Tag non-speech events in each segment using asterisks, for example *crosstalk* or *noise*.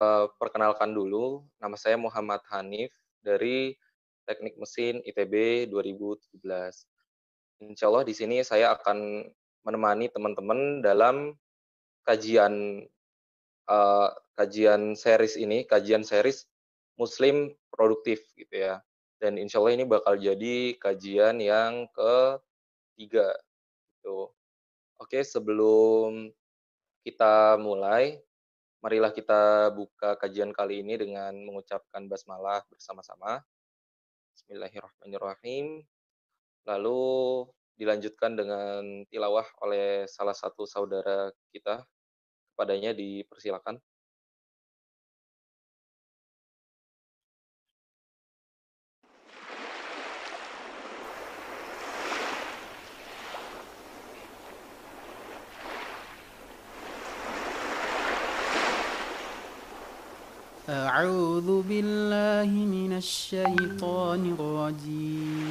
uh, perkenalkan dulu, nama saya Muhammad Hanif dari Teknik Mesin ITB 2017. Insya Allah di sini saya akan menemani teman-teman dalam kajian uh, kajian series ini, kajian series Muslim produktif gitu ya. Dan insya Allah ini bakal jadi kajian yang ketiga. Gitu. Oke, sebelum kita mulai, marilah kita buka kajian kali ini dengan mengucapkan basmalah bersama-sama. Bismillahirrahmanirrahim. Lalu dilanjutkan dengan tilawah oleh salah satu saudara kita. Kepadanya dipersilakan. أعوذ بالله من الشيطان الرجيم.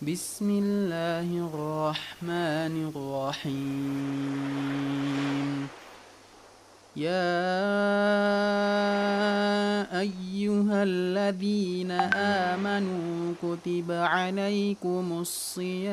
بسم الله الرحمن الرحيم. يا أيها الذين آمنوا كتب عليكم الصيام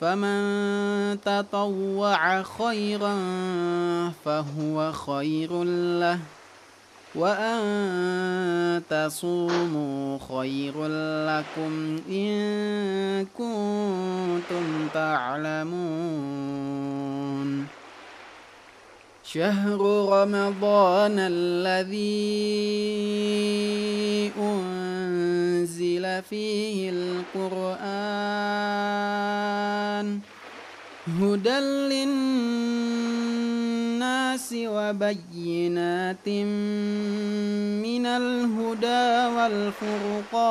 فمن تطوع خيرا فهو خير له وأن تصوموا خير لكم إن كنتم تعلمون. شهر رمضان الذي أنزل فيه القرآن هدى للناس وبينات من الهدى والفرقان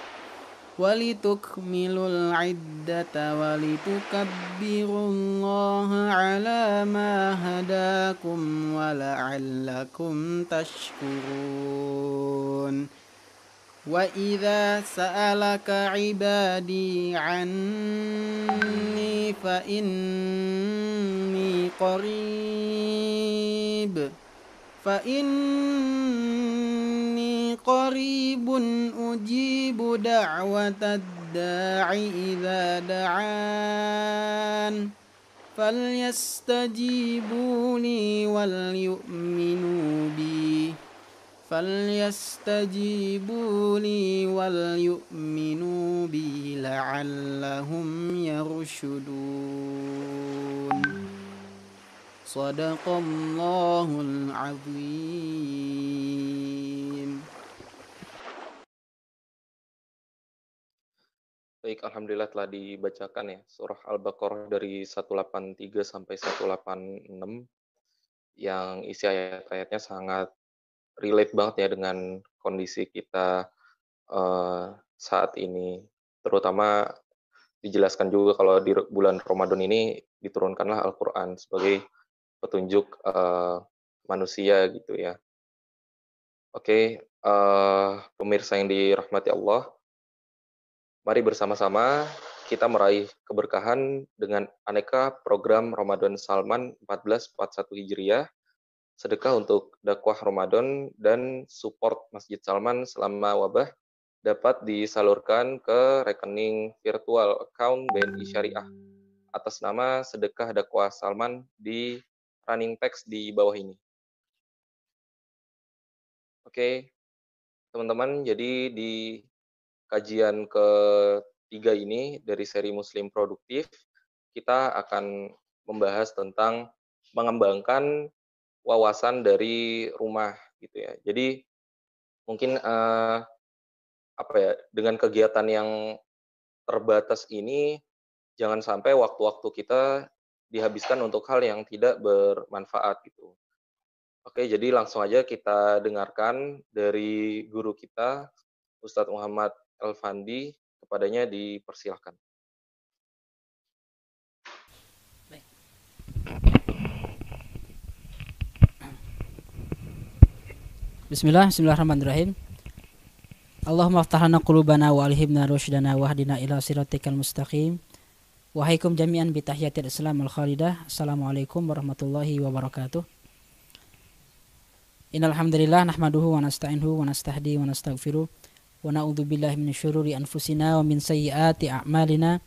ولتكملوا العدة ولتكبروا الله على ما هداكم ولعلكم تشكرون. وإذا سألك عبادي عني فإني قريب. فإني قريب أجيب دعوة الداع إذا دعان فليستجيبوا لي وليؤمنوا بي. فليستجيبوا لي وليؤمنوا بي لعلهم يرشدون. Sadaqallahul azim. Baik, Alhamdulillah telah dibacakan ya surah Al-Baqarah dari 183 sampai 186 yang isi ayat-ayatnya sangat relate banget ya dengan kondisi kita uh, saat ini. Terutama dijelaskan juga kalau di bulan Ramadan ini diturunkanlah Al-Quran sebagai petunjuk uh, manusia gitu ya. Oke, uh, pemirsa yang dirahmati Allah, mari bersama-sama kita meraih keberkahan dengan aneka program Ramadan Salman 1441 Hijriah, sedekah untuk dakwah Ramadan dan support Masjid Salman selama wabah dapat disalurkan ke rekening virtual account BNI Syariah atas nama sedekah dakwah Salman di running text di bawah ini. Oke, teman-teman, jadi di kajian ketiga ini dari seri Muslim Produktif, kita akan membahas tentang mengembangkan wawasan dari rumah gitu ya. Jadi mungkin uh, apa ya dengan kegiatan yang terbatas ini jangan sampai waktu-waktu kita dihabiskan untuk hal yang tidak bermanfaat gitu. Oke, jadi langsung aja kita dengarkan dari guru kita, Ustadz Muhammad Elfandi, kepadanya dipersilahkan. Bismillah, Bismillahirrahmanirrahim. Allahumma aftahana qulubana wa alhimna rushdana wahdina ila siratikal mustaqim. Wahaikum jami'an bitahiyatil islam al-khalidah. Assalamualaikum warahmatullahi wabarakatuh. Innal hamdalillah nahmaduhu wa nasta'inuhu wa nastahdi wa nastaghfiruh wa na'udzu billahi min syururi anfusina wa min sayyiati a'malina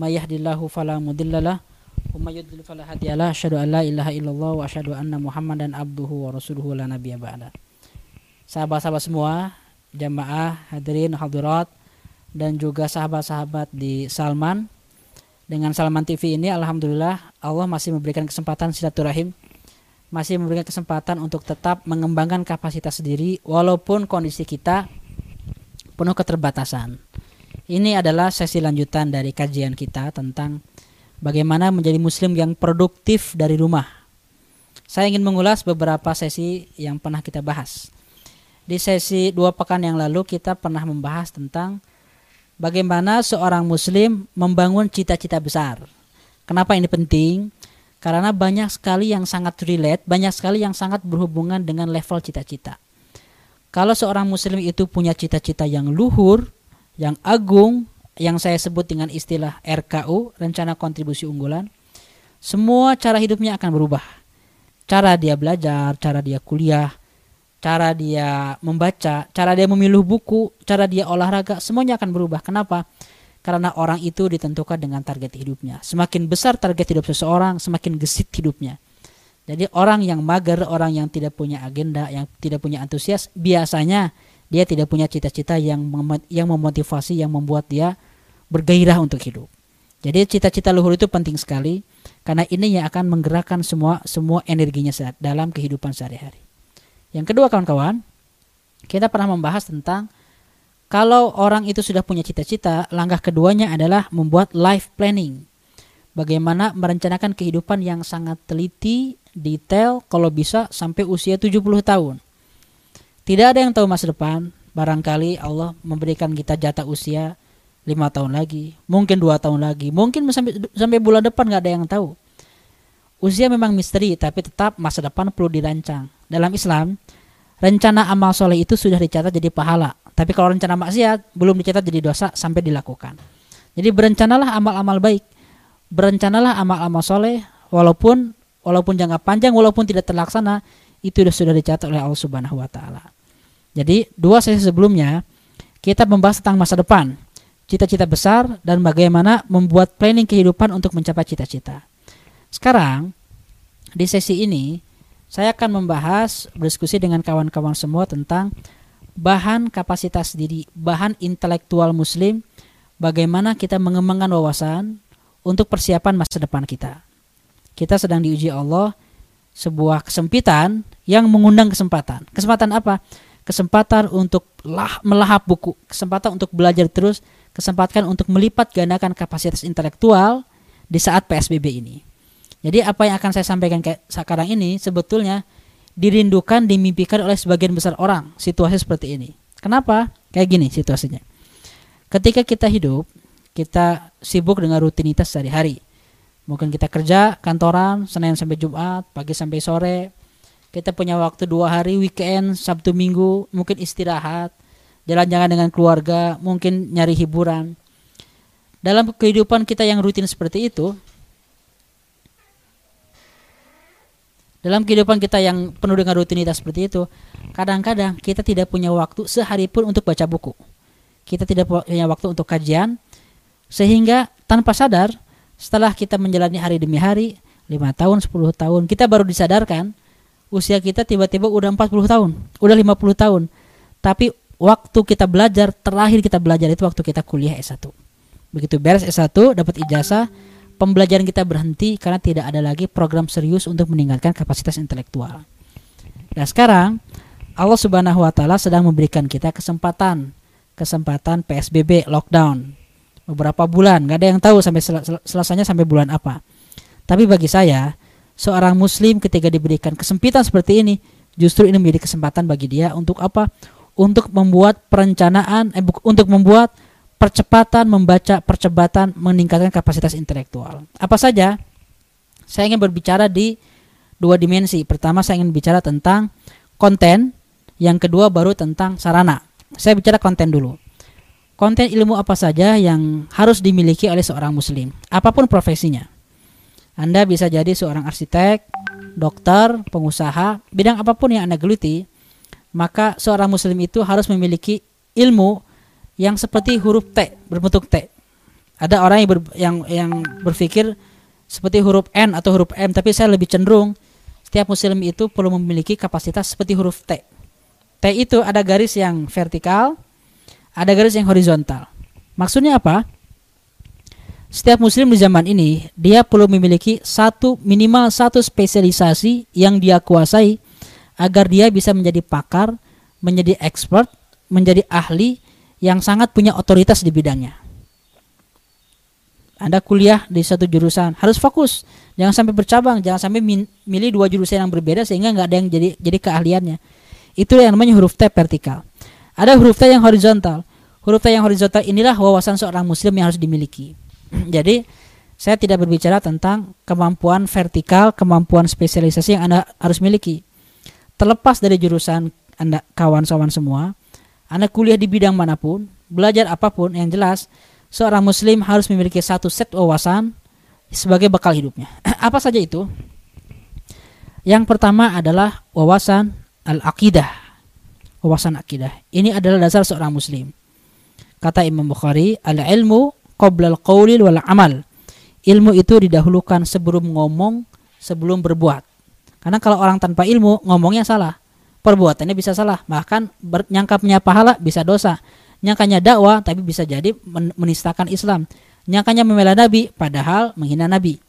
may yahdihillahu fala mudhillalah wa may yudlil fala hadiyalah asyhadu an la ilaha illallah wa asyhadu anna muhammadan abduhu wa rasuluhu la nabiyya ba'da sahabat-sahabat semua jamaah hadirin hadirat dan juga sahabat-sahabat di Salman dengan Salman TV ini alhamdulillah Allah masih memberikan kesempatan silaturahim masih memberikan kesempatan untuk tetap mengembangkan kapasitas diri walaupun kondisi kita penuh keterbatasan. Ini adalah sesi lanjutan dari kajian kita tentang bagaimana menjadi muslim yang produktif dari rumah. Saya ingin mengulas beberapa sesi yang pernah kita bahas. Di sesi dua pekan yang lalu kita pernah membahas tentang bagaimana seorang muslim membangun cita-cita besar. Kenapa ini penting? Karena banyak sekali yang sangat relate, banyak sekali yang sangat berhubungan dengan level cita-cita. Kalau seorang muslim itu punya cita-cita yang luhur, yang agung, yang saya sebut dengan istilah RKU, rencana kontribusi unggulan, semua cara hidupnya akan berubah. Cara dia belajar, cara dia kuliah, cara dia membaca, cara dia memilih buku, cara dia olahraga, semuanya akan berubah. Kenapa? Karena orang itu ditentukan dengan target hidupnya. Semakin besar target hidup seseorang, semakin gesit hidupnya. Jadi orang yang mager, orang yang tidak punya agenda, yang tidak punya antusias, biasanya dia tidak punya cita-cita yang yang memotivasi, yang membuat dia bergairah untuk hidup. Jadi cita-cita luhur itu penting sekali karena ini yang akan menggerakkan semua semua energinya dalam kehidupan sehari-hari. Yang kedua kawan-kawan, kita pernah membahas tentang kalau orang itu sudah punya cita-cita, langkah keduanya adalah membuat life planning. Bagaimana merencanakan kehidupan yang sangat teliti, detail, kalau bisa sampai usia 70 tahun. Tidak ada yang tahu masa depan, barangkali Allah memberikan kita jatah usia lima tahun lagi, mungkin dua tahun lagi, mungkin sampai sampai bulan depan nggak ada yang tahu. Usia memang misteri, tapi tetap masa depan perlu dirancang. Dalam Islam, rencana amal soleh itu sudah dicatat jadi pahala. Tapi kalau rencana maksiat belum dicatat jadi dosa sampai dilakukan. Jadi berencanalah amal-amal baik. Berencanalah amal-amal soleh walaupun walaupun jangka panjang walaupun tidak terlaksana itu sudah dicatat oleh Allah Subhanahu wa taala. Jadi dua sesi sebelumnya kita membahas tentang masa depan, cita-cita besar dan bagaimana membuat planning kehidupan untuk mencapai cita-cita. Sekarang di sesi ini saya akan membahas berdiskusi dengan kawan-kawan semua tentang bahan kapasitas diri, bahan intelektual muslim, bagaimana kita mengembangkan wawasan untuk persiapan masa depan kita. Kita sedang diuji Allah sebuah kesempitan yang mengundang kesempatan. Kesempatan apa? Kesempatan untuk lah, melahap buku, kesempatan untuk belajar terus, kesempatan untuk melipat gandakan kapasitas intelektual di saat PSBB ini. Jadi apa yang akan saya sampaikan sekarang ini sebetulnya dirindukan, dimimpikan oleh sebagian besar orang situasi seperti ini. Kenapa? Kayak gini situasinya. Ketika kita hidup, kita sibuk dengan rutinitas sehari-hari. Mungkin kita kerja kantoran Senin sampai Jumat, pagi sampai sore. Kita punya waktu dua hari weekend, Sabtu Minggu, mungkin istirahat, jalan-jalan dengan keluarga, mungkin nyari hiburan. Dalam kehidupan kita yang rutin seperti itu, dalam kehidupan kita yang penuh dengan rutinitas seperti itu, kadang-kadang kita tidak punya waktu sehari pun untuk baca buku. Kita tidak punya waktu untuk kajian, sehingga tanpa sadar, setelah kita menjalani hari demi hari, lima tahun, 10 tahun, kita baru disadarkan usia kita tiba-tiba udah 40 tahun, udah 50 tahun. Tapi waktu kita belajar, terakhir kita belajar itu waktu kita kuliah S1. Begitu beres S1, dapat ijazah, pembelajaran kita berhenti karena tidak ada lagi program serius untuk meningkatkan kapasitas intelektual. Nah sekarang Allah Subhanahu wa taala sedang memberikan kita kesempatan kesempatan PSBB lockdown beberapa bulan, nggak ada yang tahu sampai sel selesainya sampai bulan apa. Tapi bagi saya, seorang muslim ketika diberikan kesempitan seperti ini justru ini menjadi kesempatan bagi dia untuk apa untuk membuat perencanaan eh, untuk membuat percepatan membaca percepatan meningkatkan kapasitas intelektual. Apa saja? Saya ingin berbicara di dua dimensi. Pertama saya ingin bicara tentang konten. Yang kedua baru tentang sarana. Saya bicara konten dulu. Konten ilmu apa saja yang harus dimiliki oleh seorang muslim? Apa pun profesinya. Anda bisa jadi seorang arsitek, dokter, pengusaha, bidang apa pun yang Anda geluti, maka seorang muslim itu harus memiliki ilmu yang seperti huruf T, berbentuk T. Ada orang yang ber, yang yang berpikir seperti huruf N atau huruf M, tapi saya lebih cenderung setiap muslim itu perlu memiliki kapasitas seperti huruf T. T itu ada garis yang vertikal, ada garis yang horizontal. Maksudnya apa? setiap muslim di zaman ini dia perlu memiliki satu minimal satu spesialisasi yang dia kuasai agar dia bisa menjadi pakar, menjadi expert, menjadi ahli yang sangat punya otoritas di bidangnya. Anda kuliah di satu jurusan harus fokus, jangan sampai bercabang, jangan sampai milih dua jurusan yang berbeda sehingga nggak ada yang jadi jadi keahliannya. Itu yang namanya huruf T vertikal. Ada huruf T yang horizontal. Huruf T yang horizontal inilah wawasan seorang muslim yang harus dimiliki. *clears throat* Jadi saya tidak berbicara tentang kemampuan vertikal, kemampuan spesialisasi yang Anda harus miliki. Terlepas dari jurusan Anda kawan-kawan semua, Anda kuliah di bidang mana pun, belajar apa pun yang jelas, seorang muslim harus memiliki satu set wawasan sebagai bekal hidupnya. *clears throat* Apa saja itu? Yang pertama adalah wawasan al-aqidah. Wawasan akidah. Ini adalah dasar seorang muslim. Kata Imam Bukhari, al-ilmu qoblal qawlil wal amal. Ilmu itu didahulukan sebelum ngomong, sebelum berbuat. Karena kalau orang tanpa ilmu ngomongnya salah, perbuatannya bisa salah, bahkan nyangkapnya pahala bisa dosa. Nyangkanya dakwah tapi bisa jadi menistakan Islam. Nyangkanya membela Nabi padahal menghina Nabi.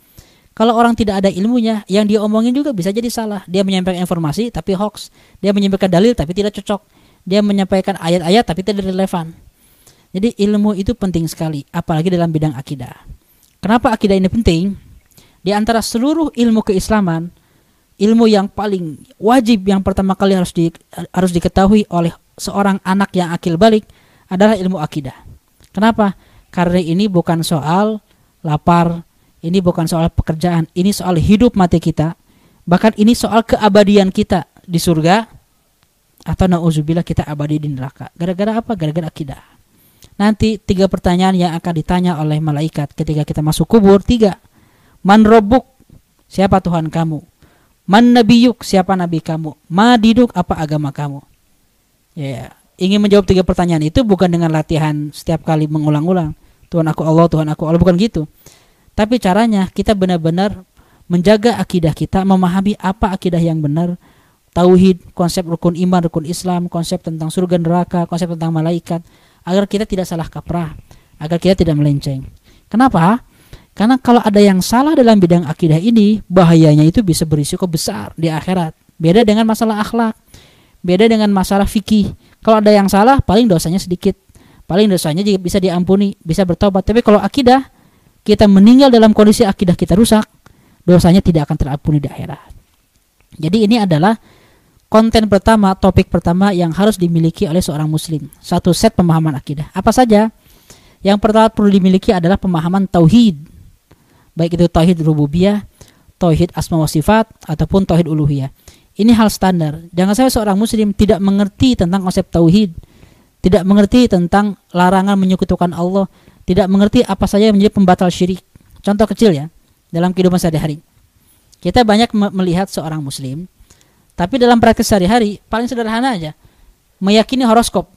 Kalau orang tidak ada ilmunya, yang dia omongin juga bisa jadi salah. Dia menyampaikan informasi tapi hoax. Dia menyampaikan dalil tapi tidak cocok. Dia menyampaikan ayat-ayat tapi tidak relevan. Jadi ilmu itu penting sekali, apalagi dalam bidang akidah. Kenapa akidah ini penting? Di antara seluruh ilmu keislaman, ilmu yang paling wajib yang pertama kali harus di, harus diketahui oleh seorang anak yang akil balik adalah ilmu akidah. Kenapa? Karena ini bukan soal lapar, ini bukan soal pekerjaan, ini soal hidup mati kita. Bahkan ini soal keabadian kita di surga atau nauzubillah kita abadi di neraka. Gara-gara apa? Gara-gara akidah. Nanti tiga pertanyaan yang akan ditanya oleh malaikat ketika kita masuk kubur. Tiga. Man robuk? Siapa Tuhan kamu? Man nabiyuk? Siapa nabi kamu? Ma diduk? Apa agama kamu? Ya, ingin menjawab tiga pertanyaan itu bukan dengan latihan setiap kali mengulang-ulang. Tuhan aku Allah, Tuhan aku Allah. Bukan gitu. Tapi caranya kita benar-benar menjaga akidah kita, memahami apa akidah yang benar, tauhid, konsep rukun iman, rukun Islam, konsep tentang surga neraka, konsep tentang malaikat, agar kita tidak salah kaprah, agar kita tidak melenceng. Kenapa? Karena kalau ada yang salah dalam bidang akidah ini, bahayanya itu bisa berisiko besar di akhirat. Beda dengan masalah akhlak, beda dengan masalah fikih. Kalau ada yang salah, paling dosanya sedikit. Paling dosanya juga bisa diampuni, bisa bertobat. Tapi kalau akidah, kita meninggal dalam kondisi akidah kita rusak, dosanya tidak akan terampuni di akhirat. Jadi ini adalah konten pertama, topik pertama yang harus dimiliki oleh seorang muslim. Satu set pemahaman akidah. Apa saja? Yang pertama perlu dimiliki adalah pemahaman tauhid. Baik itu tauhid rububiyah, tauhid asma wa sifat ataupun tauhid uluhiyah. Ini hal standar. Jangan sampai seorang muslim tidak mengerti tentang konsep tauhid, tidak mengerti tentang larangan menyekutukan Allah, tidak mengerti apa saja yang menjadi pembatal syirik. Contoh kecil ya, dalam kehidupan sehari-hari. Kita banyak melihat seorang muslim, tapi dalam praktek sehari-hari paling sederhana aja, meyakini horoskop,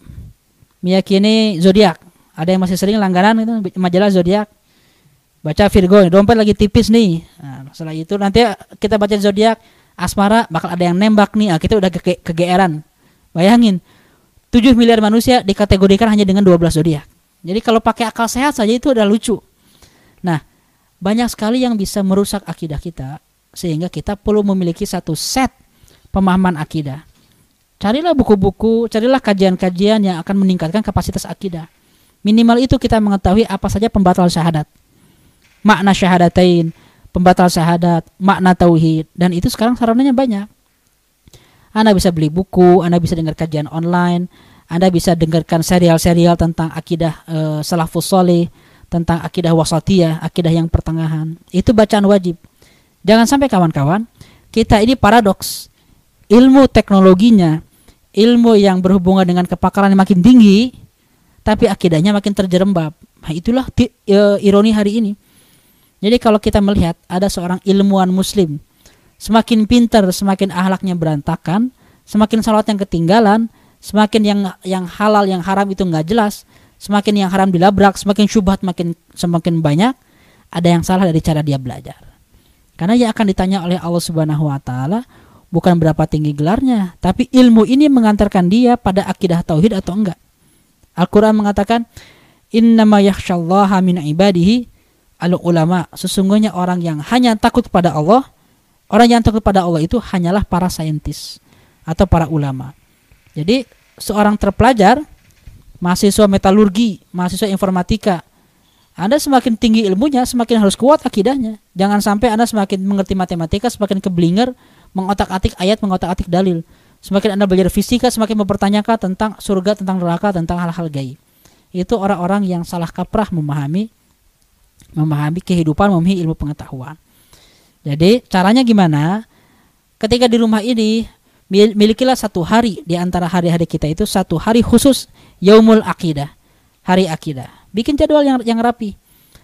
meyakini zodiak. Ada yang masih sering langganan itu majalah zodiak, baca Virgo, dompet lagi tipis nih. Nah, setelah itu nanti kita baca zodiak, asmara bakal ada yang nembak nih, ah, kita udah ke kegeeran. Bayangin, 7 miliar manusia dikategorikan hanya dengan 12 zodiak. Jadi kalau pakai akal sehat saja itu udah lucu. Nah, banyak sekali yang bisa merusak akidah kita sehingga kita perlu memiliki satu set pemahaman akidah. Carilah buku-buku, carilah kajian-kajian yang akan meningkatkan kapasitas akidah. Minimal itu kita mengetahui apa saja pembatal syahadat. Makna syahadatain, pembatal syahadat, makna tauhid, dan itu sekarang sarannya banyak. Anda bisa beli buku, Anda bisa dengar kajian online, Anda bisa dengarkan serial-serial tentang akidah e, salafus soleh, tentang akidah wasatiyah, akidah yang pertengahan. Itu bacaan wajib. Jangan sampai kawan-kawan, kita ini paradoks. Ilmu teknologinya, ilmu yang berhubungan dengan kepakaran yang makin tinggi, tapi akidahnya makin terjerembab. Nah, itulah e, ironi hari ini jadi kalau kita melihat ada seorang ilmuwan muslim semakin pintar, semakin ahlaknya berantakan, semakin salat yang ketinggalan, semakin yang yang halal yang haram itu nggak jelas, semakin yang haram dilabrak, semakin syubhat makin semakin banyak, ada yang salah dari cara dia belajar. Karena yang akan ditanya oleh Allah Subhanahu wa taala bukan berapa tinggi gelarnya, tapi ilmu ini mengantarkan dia pada akidah tauhid atau enggak. Al-Qur'an mengatakan, "Innama yakhsyallaha min ibadihi al ulama sesungguhnya orang yang hanya takut pada Allah orang yang takut pada Allah itu hanyalah para saintis atau para ulama jadi seorang terpelajar mahasiswa metalurgi mahasiswa informatika anda semakin tinggi ilmunya, semakin harus kuat akidahnya. Jangan sampai Anda semakin mengerti matematika, semakin keblinger, mengotak-atik ayat, mengotak-atik dalil. Semakin Anda belajar fisika, semakin mempertanyakan tentang surga, tentang neraka, tentang hal-hal gaib. Itu orang-orang yang salah kaprah memahami memahami kehidupan, memahami ilmu pengetahuan. Jadi caranya gimana? Ketika di rumah ini milikilah satu hari di antara hari-hari kita itu satu hari khusus Yaumul Akidah, hari akidah. Bikin jadwal yang yang rapi.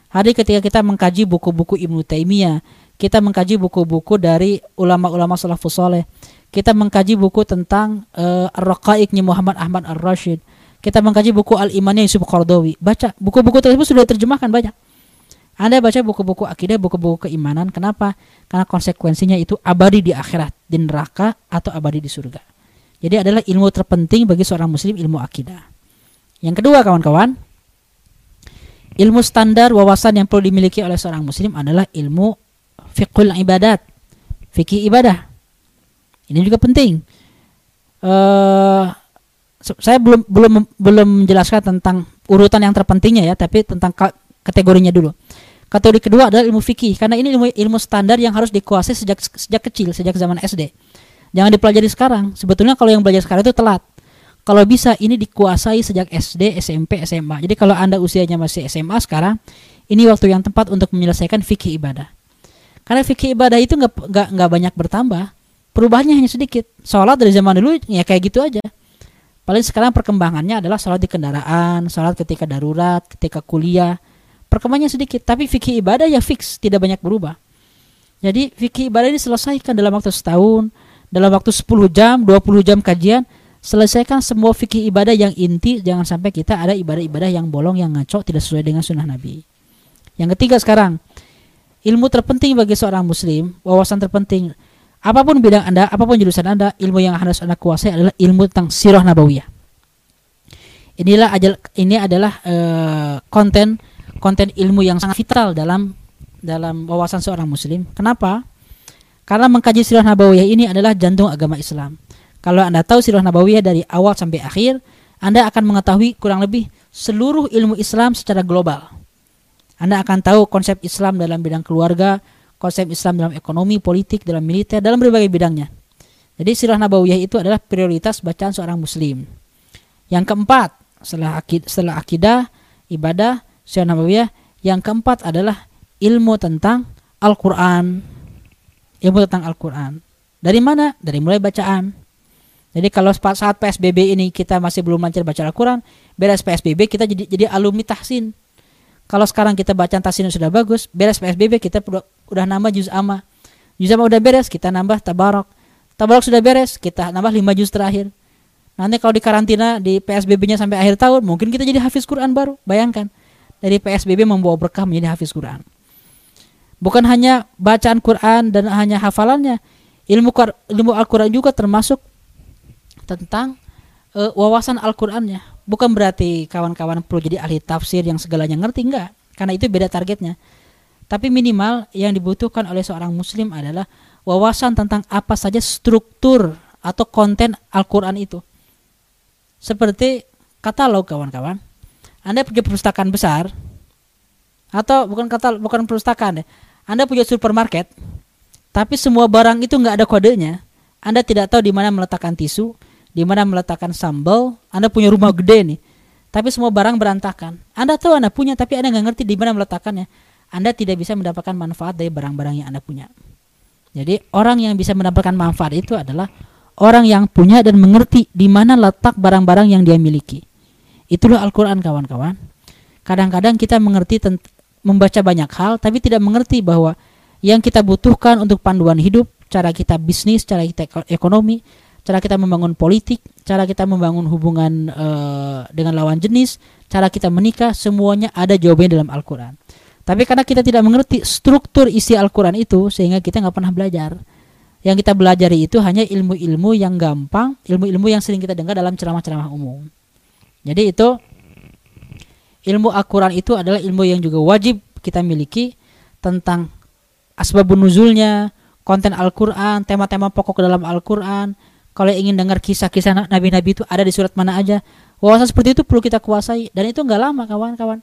Hari ketika kita mengkaji buku-buku Ibnu Taimiyah, kita mengkaji buku-buku dari ulama-ulama salafus soleh, kita mengkaji buku tentang uh, Ar-Raqaiqnya Muhammad Ahmad Ar-Rashid, kita mengkaji buku Al-Imannya Yusuf Qardawi. Baca buku-buku tersebut sudah diterjemahkan banyak. Anda baca buku-buku akidah, buku-buku keimanan. Kenapa? Karena konsekuensinya itu abadi di akhirat, di neraka atau abadi di surga. Jadi adalah ilmu terpenting bagi seorang muslim ilmu akidah. Yang kedua kawan-kawan, ilmu standar wawasan yang perlu dimiliki oleh seorang muslim adalah ilmu fiqhul ibadat, fikih ibadah. Ini juga penting. Uh, saya belum belum belum menjelaskan tentang urutan yang terpentingnya ya, tapi tentang kategorinya dulu. Kategori kedua adalah ilmu fikih karena ini ilmu ilmu standar yang harus dikuasai sejak sejak kecil, sejak zaman SD. Jangan dipelajari sekarang. Sebetulnya kalau yang belajar sekarang itu telat. Kalau bisa ini dikuasai sejak SD, SMP, SMA. Jadi kalau Anda usianya masih SMA sekarang, ini waktu yang tepat untuk menyelesaikan fikih ibadah. Karena fikih ibadah itu nggak nggak banyak bertambah, perubahannya hanya sedikit. Sholat dari zaman dulu ya kayak gitu aja. Paling sekarang perkembangannya adalah sholat di kendaraan, sholat ketika darurat, ketika kuliah, perkembangannya sedikit tapi fikih ibadah ya fix tidak banyak berubah. Jadi fikih ibadah ini selesaikan dalam waktu setahun dalam waktu 10 jam 20 jam kajian selesaikan semua fikih ibadah yang inti jangan sampai kita ada ibadah-ibadah yang bolong yang ngaco tidak sesuai dengan sunnah Nabi. Yang ketiga sekarang ilmu terpenting bagi seorang muslim wawasan terpenting. Apa pun bidang anda apa pun jurusan anda ilmu yang harus anda kuasai adalah ilmu tentang sirah nabawiyah. Inilah ini adalah uh, konten konten ilmu yang sangat vital dalam dalam wawasan seorang muslim. Kenapa? Karena mengkaji sirah nabawiyah ini adalah jantung agama Islam. Kalau Anda tahu sirah nabawiyah dari awal sampai akhir, Anda akan mengetahui kurang lebih seluruh ilmu Islam secara global. Anda akan tahu konsep Islam dalam bidang keluarga, konsep Islam dalam ekonomi, politik, dalam militer, dalam berbagai bidangnya. Jadi sirah nabawiyah itu adalah prioritas bacaan seorang muslim. Yang keempat, setelah setelah akidah, ibadah, Syekh Nabawiyah. Yang keempat adalah ilmu tentang Al-Quran. Ilmu tentang Al-Quran. Dari mana? Dari mulai bacaan. Jadi kalau saat PSBB ini kita masih belum lancar baca Al-Quran, beres PSBB kita jadi jadi alumni tahsin. Kalau sekarang kita bacaan tahsin sudah bagus, beres PSBB kita udah, udah nambah juz amma. Juz amma udah beres, kita nambah tabarok. Tabarok sudah beres, kita nambah lima juz terakhir. Nanti kalau di karantina di PSBB-nya sampai akhir tahun, mungkin kita jadi hafiz Quran baru. Bayangkan, dari PSBB membawa berkah menjadi hafiz Quran. Bukan hanya bacaan Quran dan hanya hafalannya, ilmu ilmu Al-Quran juga termasuk tentang uh, wawasan Al-Qur'annya. Bukan berarti kawan-kawan perlu jadi ahli tafsir yang segalanya ngerti enggak, karena itu beda targetnya. Tapi minimal yang dibutuhkan oleh seorang muslim adalah wawasan tentang apa saja struktur atau konten Al-Qur'an itu. Seperti katalog kawan-kawan. Anda punya perpustakaan besar atau bukan kata bukan perpustakaan deh. Anda punya supermarket, tapi semua barang itu nggak ada kodenya. Anda tidak tahu di mana meletakkan tisu, di mana meletakkan sambal, Anda punya rumah gede nih, tapi semua barang berantakan. Anda tahu Anda punya, tapi Anda nggak ngerti di mana meletakkannya. Anda tidak bisa mendapatkan manfaat dari barang-barang yang Anda punya. Jadi orang yang bisa mendapatkan manfaat itu adalah orang yang punya dan mengerti di mana letak barang-barang yang dia miliki. Itulah Al-Quran kawan-kawan. Kadang-kadang kita mengerti membaca banyak hal, tapi tidak mengerti bahwa yang kita butuhkan untuk panduan hidup, cara kita bisnis, cara kita ekonomi, cara kita membangun politik, cara kita membangun hubungan uh, dengan lawan jenis, cara kita menikah, semuanya ada jawabannya dalam Al-Quran. Tapi karena kita tidak mengerti struktur isi Al-Quran itu, sehingga kita nggak pernah belajar. Yang kita belajar itu hanya ilmu-ilmu yang gampang, ilmu-ilmu yang sering kita dengar dalam ceramah-ceramah umum. Jadi itu ilmu Al-Quran itu adalah ilmu yang juga wajib kita miliki tentang asbabun nuzulnya, konten Al-Quran, tema-tema pokok dalam Al-Quran, kalau ingin dengar kisah-kisah nabi-nabi itu ada di surat mana aja. Wawasan seperti itu perlu kita kuasai dan itu enggak lama kawan-kawan.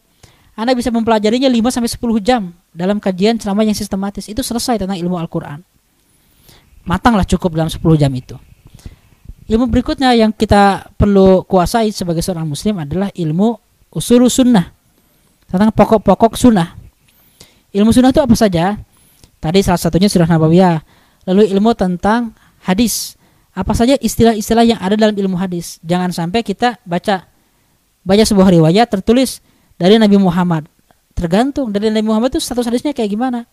Anda bisa mempelajarinya 5 sampai 10 jam dalam kajian ceramah yang sistematis. Itu selesai tentang ilmu Al-Qur'an. Matanglah cukup dalam 10 jam itu. Ilmu berikutnya yang kita perlu kuasai sebagai seorang muslim adalah ilmu usul sunnah. Tentang pokok-pokok sunnah. Ilmu sunnah itu apa saja? Tadi salah satunya surah Nabawiyah. Lalu ilmu tentang hadis apa saja istilah-istilah yang ada dalam ilmu hadis. Jangan sampai kita baca baca sebuah riwayat tertulis dari Nabi Muhammad. Tergantung dari Nabi Muhammad itu status hadisnya kayak gimana.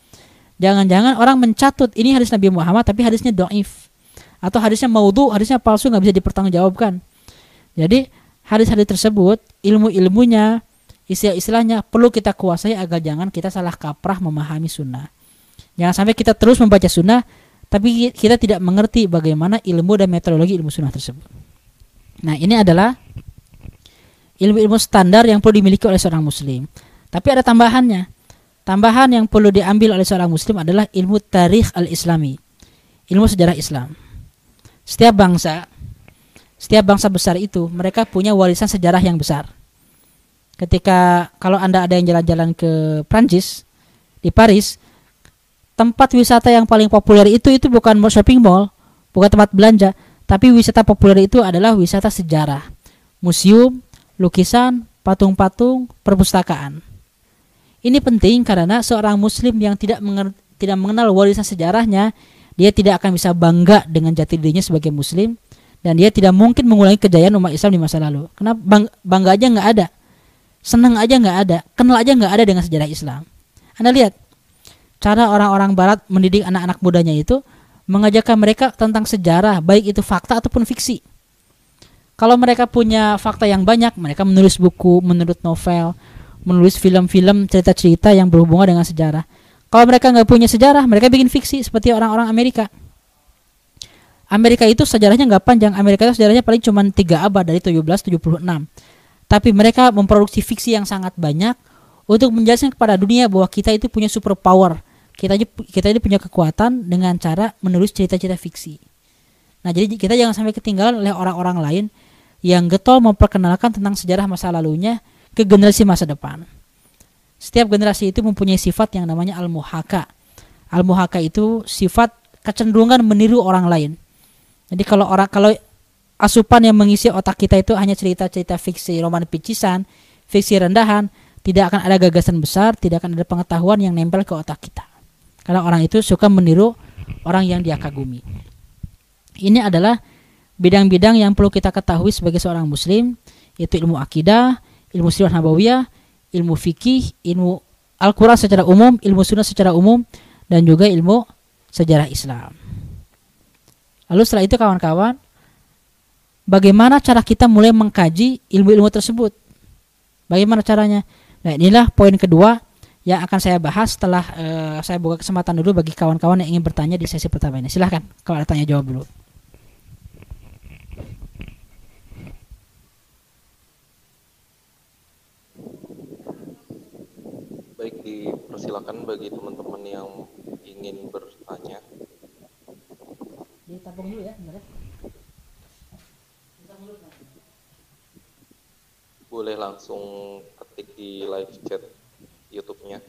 Jangan-jangan orang mencatut ini hadis Nabi Muhammad tapi hadisnya doif atau hadisnya maudhu, hadisnya palsu nggak bisa dipertanggungjawabkan. Jadi hadis-hadis tersebut ilmu-ilmunya, istilah-istilahnya perlu kita kuasai agar jangan kita salah kaprah memahami sunnah. Jangan sampai kita terus membaca sunnah tapi kita tidak mengerti bagaimana ilmu dan metodologi ilmu sunnah tersebut. Nah, ini adalah ilmu-ilmu standar yang perlu dimiliki oleh seorang muslim. Tapi ada tambahannya. Tambahan yang perlu diambil oleh seorang muslim adalah ilmu tarikh al-islami. Ilmu sejarah Islam. Setiap bangsa, setiap bangsa besar itu mereka punya warisan sejarah yang besar. Ketika kalau Anda ada yang jalan-jalan ke Prancis, di Paris, tempat wisata yang paling populer itu itu bukan shopping mall, bukan tempat belanja, tapi wisata populer itu adalah wisata sejarah, museum, lukisan, patung-patung, perpustakaan. Ini penting karena seorang muslim yang tidak tidak mengenal warisan sejarahnya, dia tidak akan bisa bangga dengan jati dirinya sebagai muslim dan dia tidak mungkin mengulangi kejayaan umat Islam di masa lalu. Kenapa bang, bangga aja nggak ada, senang aja nggak ada, kenal aja nggak ada dengan sejarah Islam. Anda lihat cara orang-orang barat mendidik anak-anak mudanya itu mengajarkan mereka tentang sejarah baik itu fakta ataupun fiksi kalau mereka punya fakta yang banyak mereka menulis buku menulis novel menulis film-film cerita-cerita yang berhubungan dengan sejarah kalau mereka nggak punya sejarah mereka bikin fiksi seperti orang-orang Amerika Amerika itu sejarahnya nggak panjang Amerika itu sejarahnya paling cuma tiga abad dari 1776 tapi mereka memproduksi fiksi yang sangat banyak untuk menjelaskan kepada dunia bahwa kita itu punya super power kita kita ini punya kekuatan dengan cara menulis cerita-cerita fiksi. Nah, jadi kita jangan sampai ketinggalan oleh orang-orang lain yang getol memperkenalkan tentang sejarah masa lalunya ke generasi masa depan. Setiap generasi itu mempunyai sifat yang namanya al-muhaka. Al-muhaka itu sifat kecenderungan meniru orang lain. Jadi kalau orang kalau asupan yang mengisi otak kita itu hanya cerita-cerita fiksi roman picisan, fiksi rendahan, tidak akan ada gagasan besar, tidak akan ada pengetahuan yang nempel ke otak kita. Karena orang itu suka meniru orang yang dia kagumi. Ini adalah bidang-bidang yang perlu kita ketahui sebagai seorang muslim, yaitu ilmu akidah, ilmu sirah nabawiyah, ilmu fikih, ilmu Al-Quran secara umum, ilmu sunnah secara umum, dan juga ilmu sejarah Islam. Lalu setelah itu kawan-kawan, bagaimana cara kita mulai mengkaji ilmu-ilmu tersebut? Bagaimana caranya? Nah inilah poin kedua yang akan saya bahas setelah uh, saya buka kesempatan dulu bagi kawan-kawan yang ingin bertanya di sesi pertama ini. Silahkan kalau ada tanya jawab dulu. Baik, dipersilakan bagi teman-teman yang ingin bertanya. Ditampung dulu ya, benar ya. Boleh langsung ketik di live chat YouTube-nya.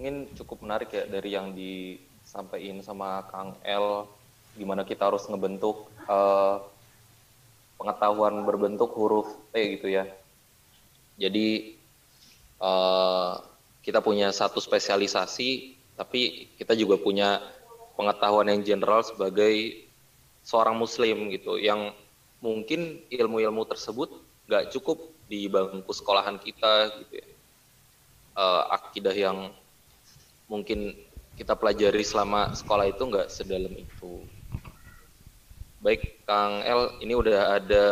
Mungkin cukup menarik ya dari yang disampaikan sama Kang L, gimana kita harus ngebentuk uh, pengetahuan berbentuk huruf T gitu ya. Jadi uh, kita punya satu spesialisasi, tapi kita juga punya pengetahuan yang general sebagai seorang muslim gitu, yang mungkin ilmu-ilmu tersebut nggak cukup di bangku sekolahan kita gitu ya. Uh, akidah yang mungkin kita pelajari selama sekolah itu nggak sedalam itu. Baik, Kang L, ini udah ada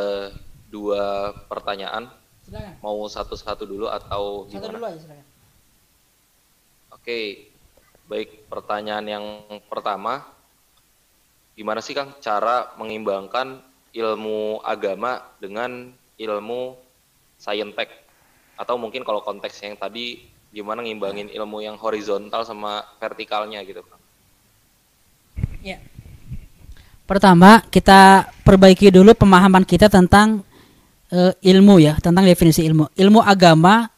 dua pertanyaan. Silakan. Mau satu-satu dulu atau Satu gimana? dulu aja silakan. Oke, baik pertanyaan yang pertama, gimana sih Kang cara mengimbangkan ilmu agama dengan ilmu saintek? Atau mungkin kalau konteks yang tadi gimana ngimbangin ilmu yang horizontal sama vertikalnya gitu? Ya. Pertama, kita perbaiki dulu pemahaman kita tentang eh, ilmu ya, tentang definisi ilmu. Ilmu agama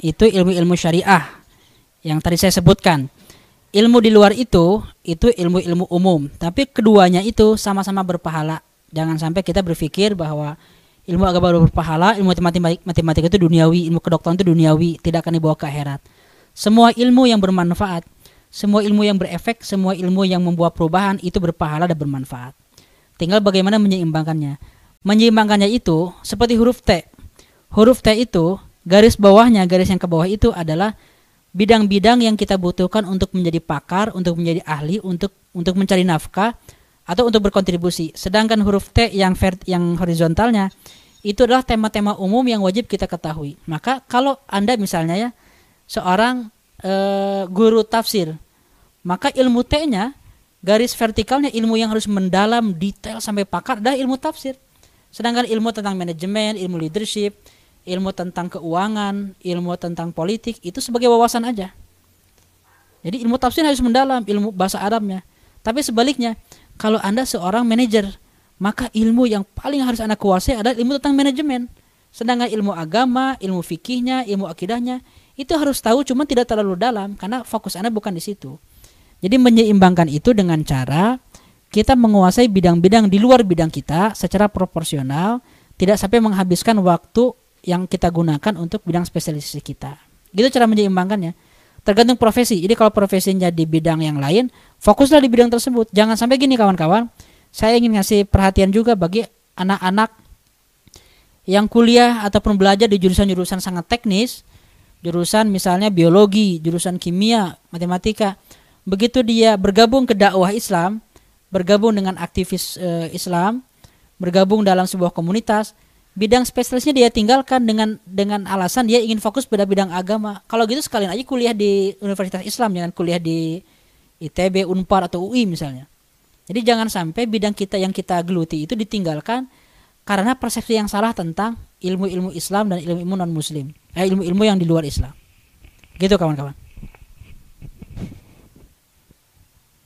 itu ilmu-ilmu syariah yang tadi saya sebutkan. Ilmu di luar itu itu ilmu-ilmu umum, tapi keduanya itu sama-sama berpahala. Jangan sampai kita berpikir bahwa ilmu agama berpahala, ilmu matematika, itu duniawi, ilmu kedokteran itu duniawi, tidak akan dibawa ke akhirat. Semua ilmu yang bermanfaat, semua ilmu yang berefek, semua ilmu yang membuat perubahan itu berpahala dan bermanfaat. Tinggal bagaimana menyeimbangkannya. Menyeimbangkannya itu seperti huruf T. Huruf T itu garis bawahnya, garis yang ke bawah itu adalah bidang-bidang yang kita butuhkan untuk menjadi pakar, untuk menjadi ahli, untuk untuk mencari nafkah atau untuk berkontribusi. Sedangkan huruf T yang vert, yang horizontalnya itu adalah tema-tema umum yang wajib kita ketahui. Maka kalau Anda misalnya ya seorang e, guru tafsir, maka ilmu T-nya garis vertikalnya ilmu yang harus mendalam, detail sampai pakar adalah ilmu tafsir. Sedangkan ilmu tentang manajemen, ilmu leadership, ilmu tentang keuangan, ilmu tentang politik itu sebagai wawasan aja. Jadi ilmu tafsir harus mendalam, ilmu bahasa Arabnya. Tapi sebaliknya, kalau Anda seorang manajer, maka ilmu yang paling harus Anda kuasai adalah ilmu tentang manajemen. Sedangkan ilmu agama, ilmu fikihnya, ilmu akidahnya itu harus tahu cuma tidak terlalu dalam karena fokus Anda bukan di situ. Jadi menyeimbangkan itu dengan cara kita menguasai bidang-bidang di luar bidang kita secara proporsional, tidak sampai menghabiskan waktu yang kita gunakan untuk bidang spesialisasi kita. Gitu cara menyeimbangkannya. Tergantung profesi. Jadi kalau profesinya di bidang yang lain, fokuslah di bidang tersebut. Jangan sampai gini kawan-kawan. Saya ingin ngasih perhatian juga bagi anak-anak yang kuliah ataupun belajar di jurusan-jurusan sangat teknis, jurusan misalnya biologi, jurusan kimia, matematika. Begitu dia bergabung ke dakwah Islam, bergabung dengan aktivis e, Islam, bergabung dalam sebuah komunitas, bidang spesialisnya dia tinggalkan dengan dengan alasan dia ingin fokus pada bidang agama. Kalau gitu sekalian aja kuliah di Universitas Islam, jangan kuliah di ITB, Unpar atau UI misalnya. Jadi jangan sampai bidang kita yang kita geluti itu ditinggalkan karena persepsi yang salah tentang ilmu-ilmu Islam dan ilmu-ilmu non muslim. Eh, ilmu-ilmu yang di luar Islam. Gitu kawan-kawan.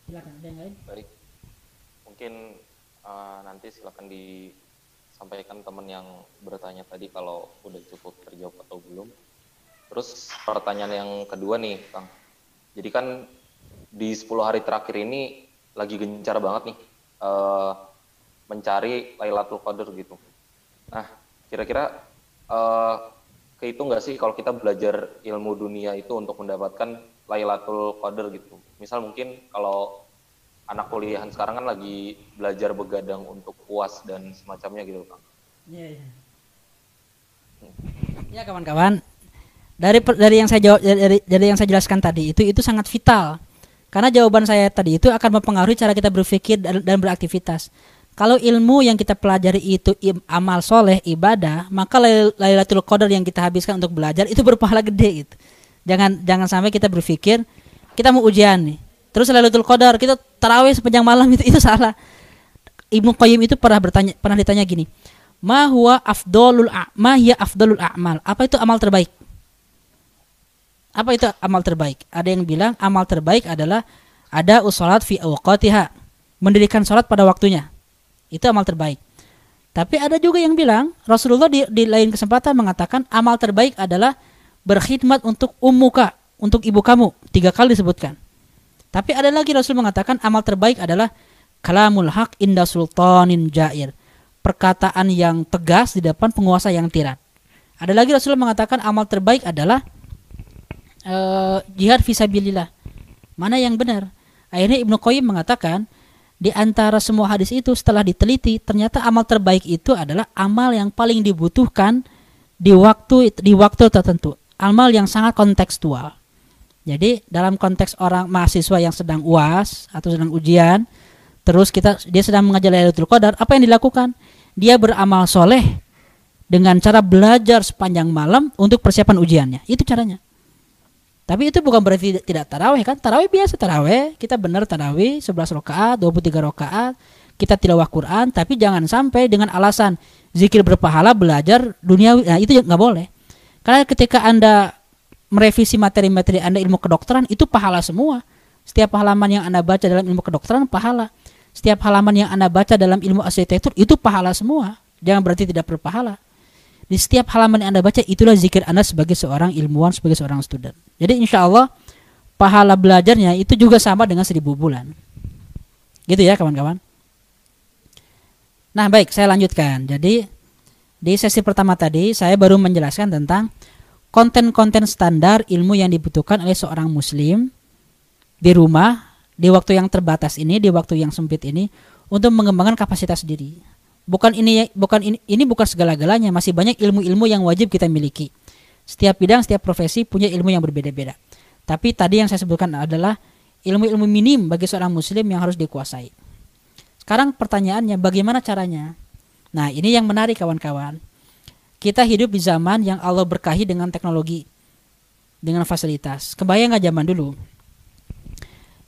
Silakan, ada yang lain? Baik. Mungkin uh, nanti silakan disampaikan teman yang bertanya tadi kalau udah cukup terjawab atau belum. Terus pertanyaan yang kedua nih, Kang. Jadi kan di 10 hari terakhir ini lagi gencar banget nih uh, mencari Lailatul Qadar gitu. Nah, kira-kira uh, kehitung nggak sih kalau kita belajar ilmu dunia itu untuk mendapatkan Lailatul Qadar gitu? Misal mungkin kalau anak kuliahan sekarang kan lagi belajar begadang untuk puas dan semacamnya gitu kang. Iya iya. Ya kawan-kawan, dari dari yang saya jawab dari dari yang saya jelaskan tadi itu itu sangat vital. Karena jawaban saya tadi itu akan mempengaruhi cara kita berpikir dan, dan beraktivitas. Kalau ilmu yang kita pelajari itu amal soleh, ibadah, maka Lailatul Qadar yang kita habiskan untuk belajar itu berpahala gede gitu. Jangan jangan sampai kita berpikir kita mau ujian nih Terus Lailatul Qadar kita tarawih sepanjang malam itu *laughs* itu salah. Ibnu Qayyim itu pernah bertanya pernah ditanya gini, "Ma huwa afdalul ma hiya afdalul a'mal?" Apa itu amal terbaik? Apa itu amal terbaik? Ada yang bilang amal terbaik adalah ada usolat fi awqatiha, mendirikan salat pada waktunya. Itu amal terbaik. Tapi ada juga yang bilang Rasulullah di, di lain kesempatan mengatakan amal terbaik adalah berkhidmat untuk ummuka, untuk ibu kamu. Tiga kali disebutkan. Tapi ada lagi Rasul mengatakan amal terbaik adalah kalamul haq inda sultanin jair. Perkataan yang tegas di depan penguasa yang tiran. Ada lagi Rasul mengatakan amal terbaik adalah uh, jihad visabilillah. Mana yang benar? Akhirnya Ibnu Qayyim mengatakan di antara semua hadis itu setelah diteliti ternyata amal terbaik itu adalah amal yang paling dibutuhkan di waktu di waktu tertentu. Amal yang sangat kontekstual. Jadi dalam konteks orang mahasiswa yang sedang UAS atau sedang ujian, terus kita dia sedang mengajar Lailatul Qadar, apa yang dilakukan? Dia beramal soleh dengan cara belajar sepanjang malam untuk persiapan ujiannya. Itu caranya. Tapi itu bukan berarti tidak taraweh kan? Taraweh biasa taraweh, kita benar taraweh 11 rakaat, 23 rakaat, kita tilawah Quran, tapi jangan sampai dengan alasan zikir berpahala belajar duniawi. Nah, itu nggak boleh. Karena ketika Anda merevisi materi-materi Anda ilmu kedokteran itu pahala semua. Setiap halaman yang Anda baca dalam ilmu kedokteran pahala. Setiap halaman yang Anda baca dalam ilmu arsitektur itu pahala semua. Jangan berarti tidak berpahala. Di setiap halaman yang Anda baca itulah zikir Anda sebagai seorang ilmuwan, sebagai seorang student. Jadi insya Allah pahala belajarnya itu juga sama dengan seribu bulan. Gitu ya kawan-kawan. Nah baik saya lanjutkan. Jadi di sesi pertama tadi saya baru menjelaskan tentang konten-konten standar ilmu yang dibutuhkan oleh seorang muslim di rumah di waktu yang terbatas ini, di waktu yang sempit ini untuk mengembangkan kapasitas diri. Bukan ini bukan ini, ini bukan segala-galanya, masih banyak ilmu-ilmu yang wajib kita miliki. Setiap bidang, setiap profesi punya ilmu yang berbeda-beda. Tapi tadi yang saya sebutkan adalah ilmu-ilmu minim bagi seorang muslim yang harus dikuasai. Sekarang pertanyaannya bagaimana caranya? Nah, ini yang menarik kawan-kawan kita hidup di zaman yang Allah berkahi dengan teknologi, dengan fasilitas. Kebayang nggak zaman dulu?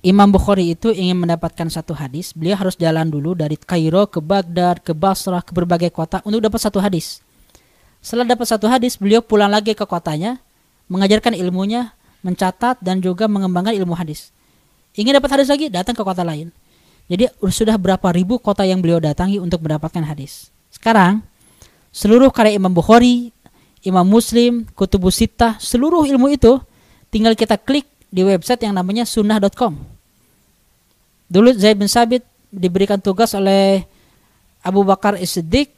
Imam Bukhari itu ingin mendapatkan satu hadis, beliau harus jalan dulu dari Kairo ke Baghdad, ke Basrah, ke berbagai kota untuk dapat satu hadis. Setelah dapat satu hadis, beliau pulang lagi ke kotanya, mengajarkan ilmunya, mencatat dan juga mengembangkan ilmu hadis. Ingin dapat hadis lagi, datang ke kota lain. Jadi sudah berapa ribu kota yang beliau datangi untuk mendapatkan hadis. Sekarang seluruh karya Imam Bukhari, Imam Muslim, Kutubus Sittah, seluruh ilmu itu tinggal kita klik di website yang namanya sunnah.com. Dulu Zaid bin Sabit diberikan tugas oleh Abu Bakar As-Siddiq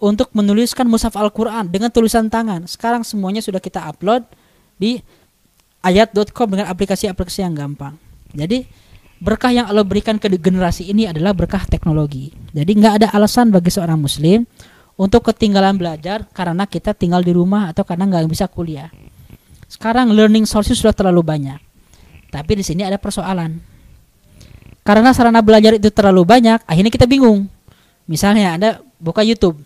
untuk menuliskan mushaf Al-Quran dengan tulisan tangan. Sekarang semuanya sudah kita upload di ayat.com dengan aplikasi-aplikasi yang gampang. Jadi berkah yang Allah berikan ke generasi ini adalah berkah teknologi. Jadi nggak ada alasan bagi seorang muslim untuk ketinggalan belajar karena kita tinggal di rumah atau karena nggak bisa kuliah. Sekarang learning sources sudah terlalu banyak. Tapi di sini ada persoalan. Karena sarana belajar itu terlalu banyak, akhirnya kita bingung. Misalnya Anda buka YouTube.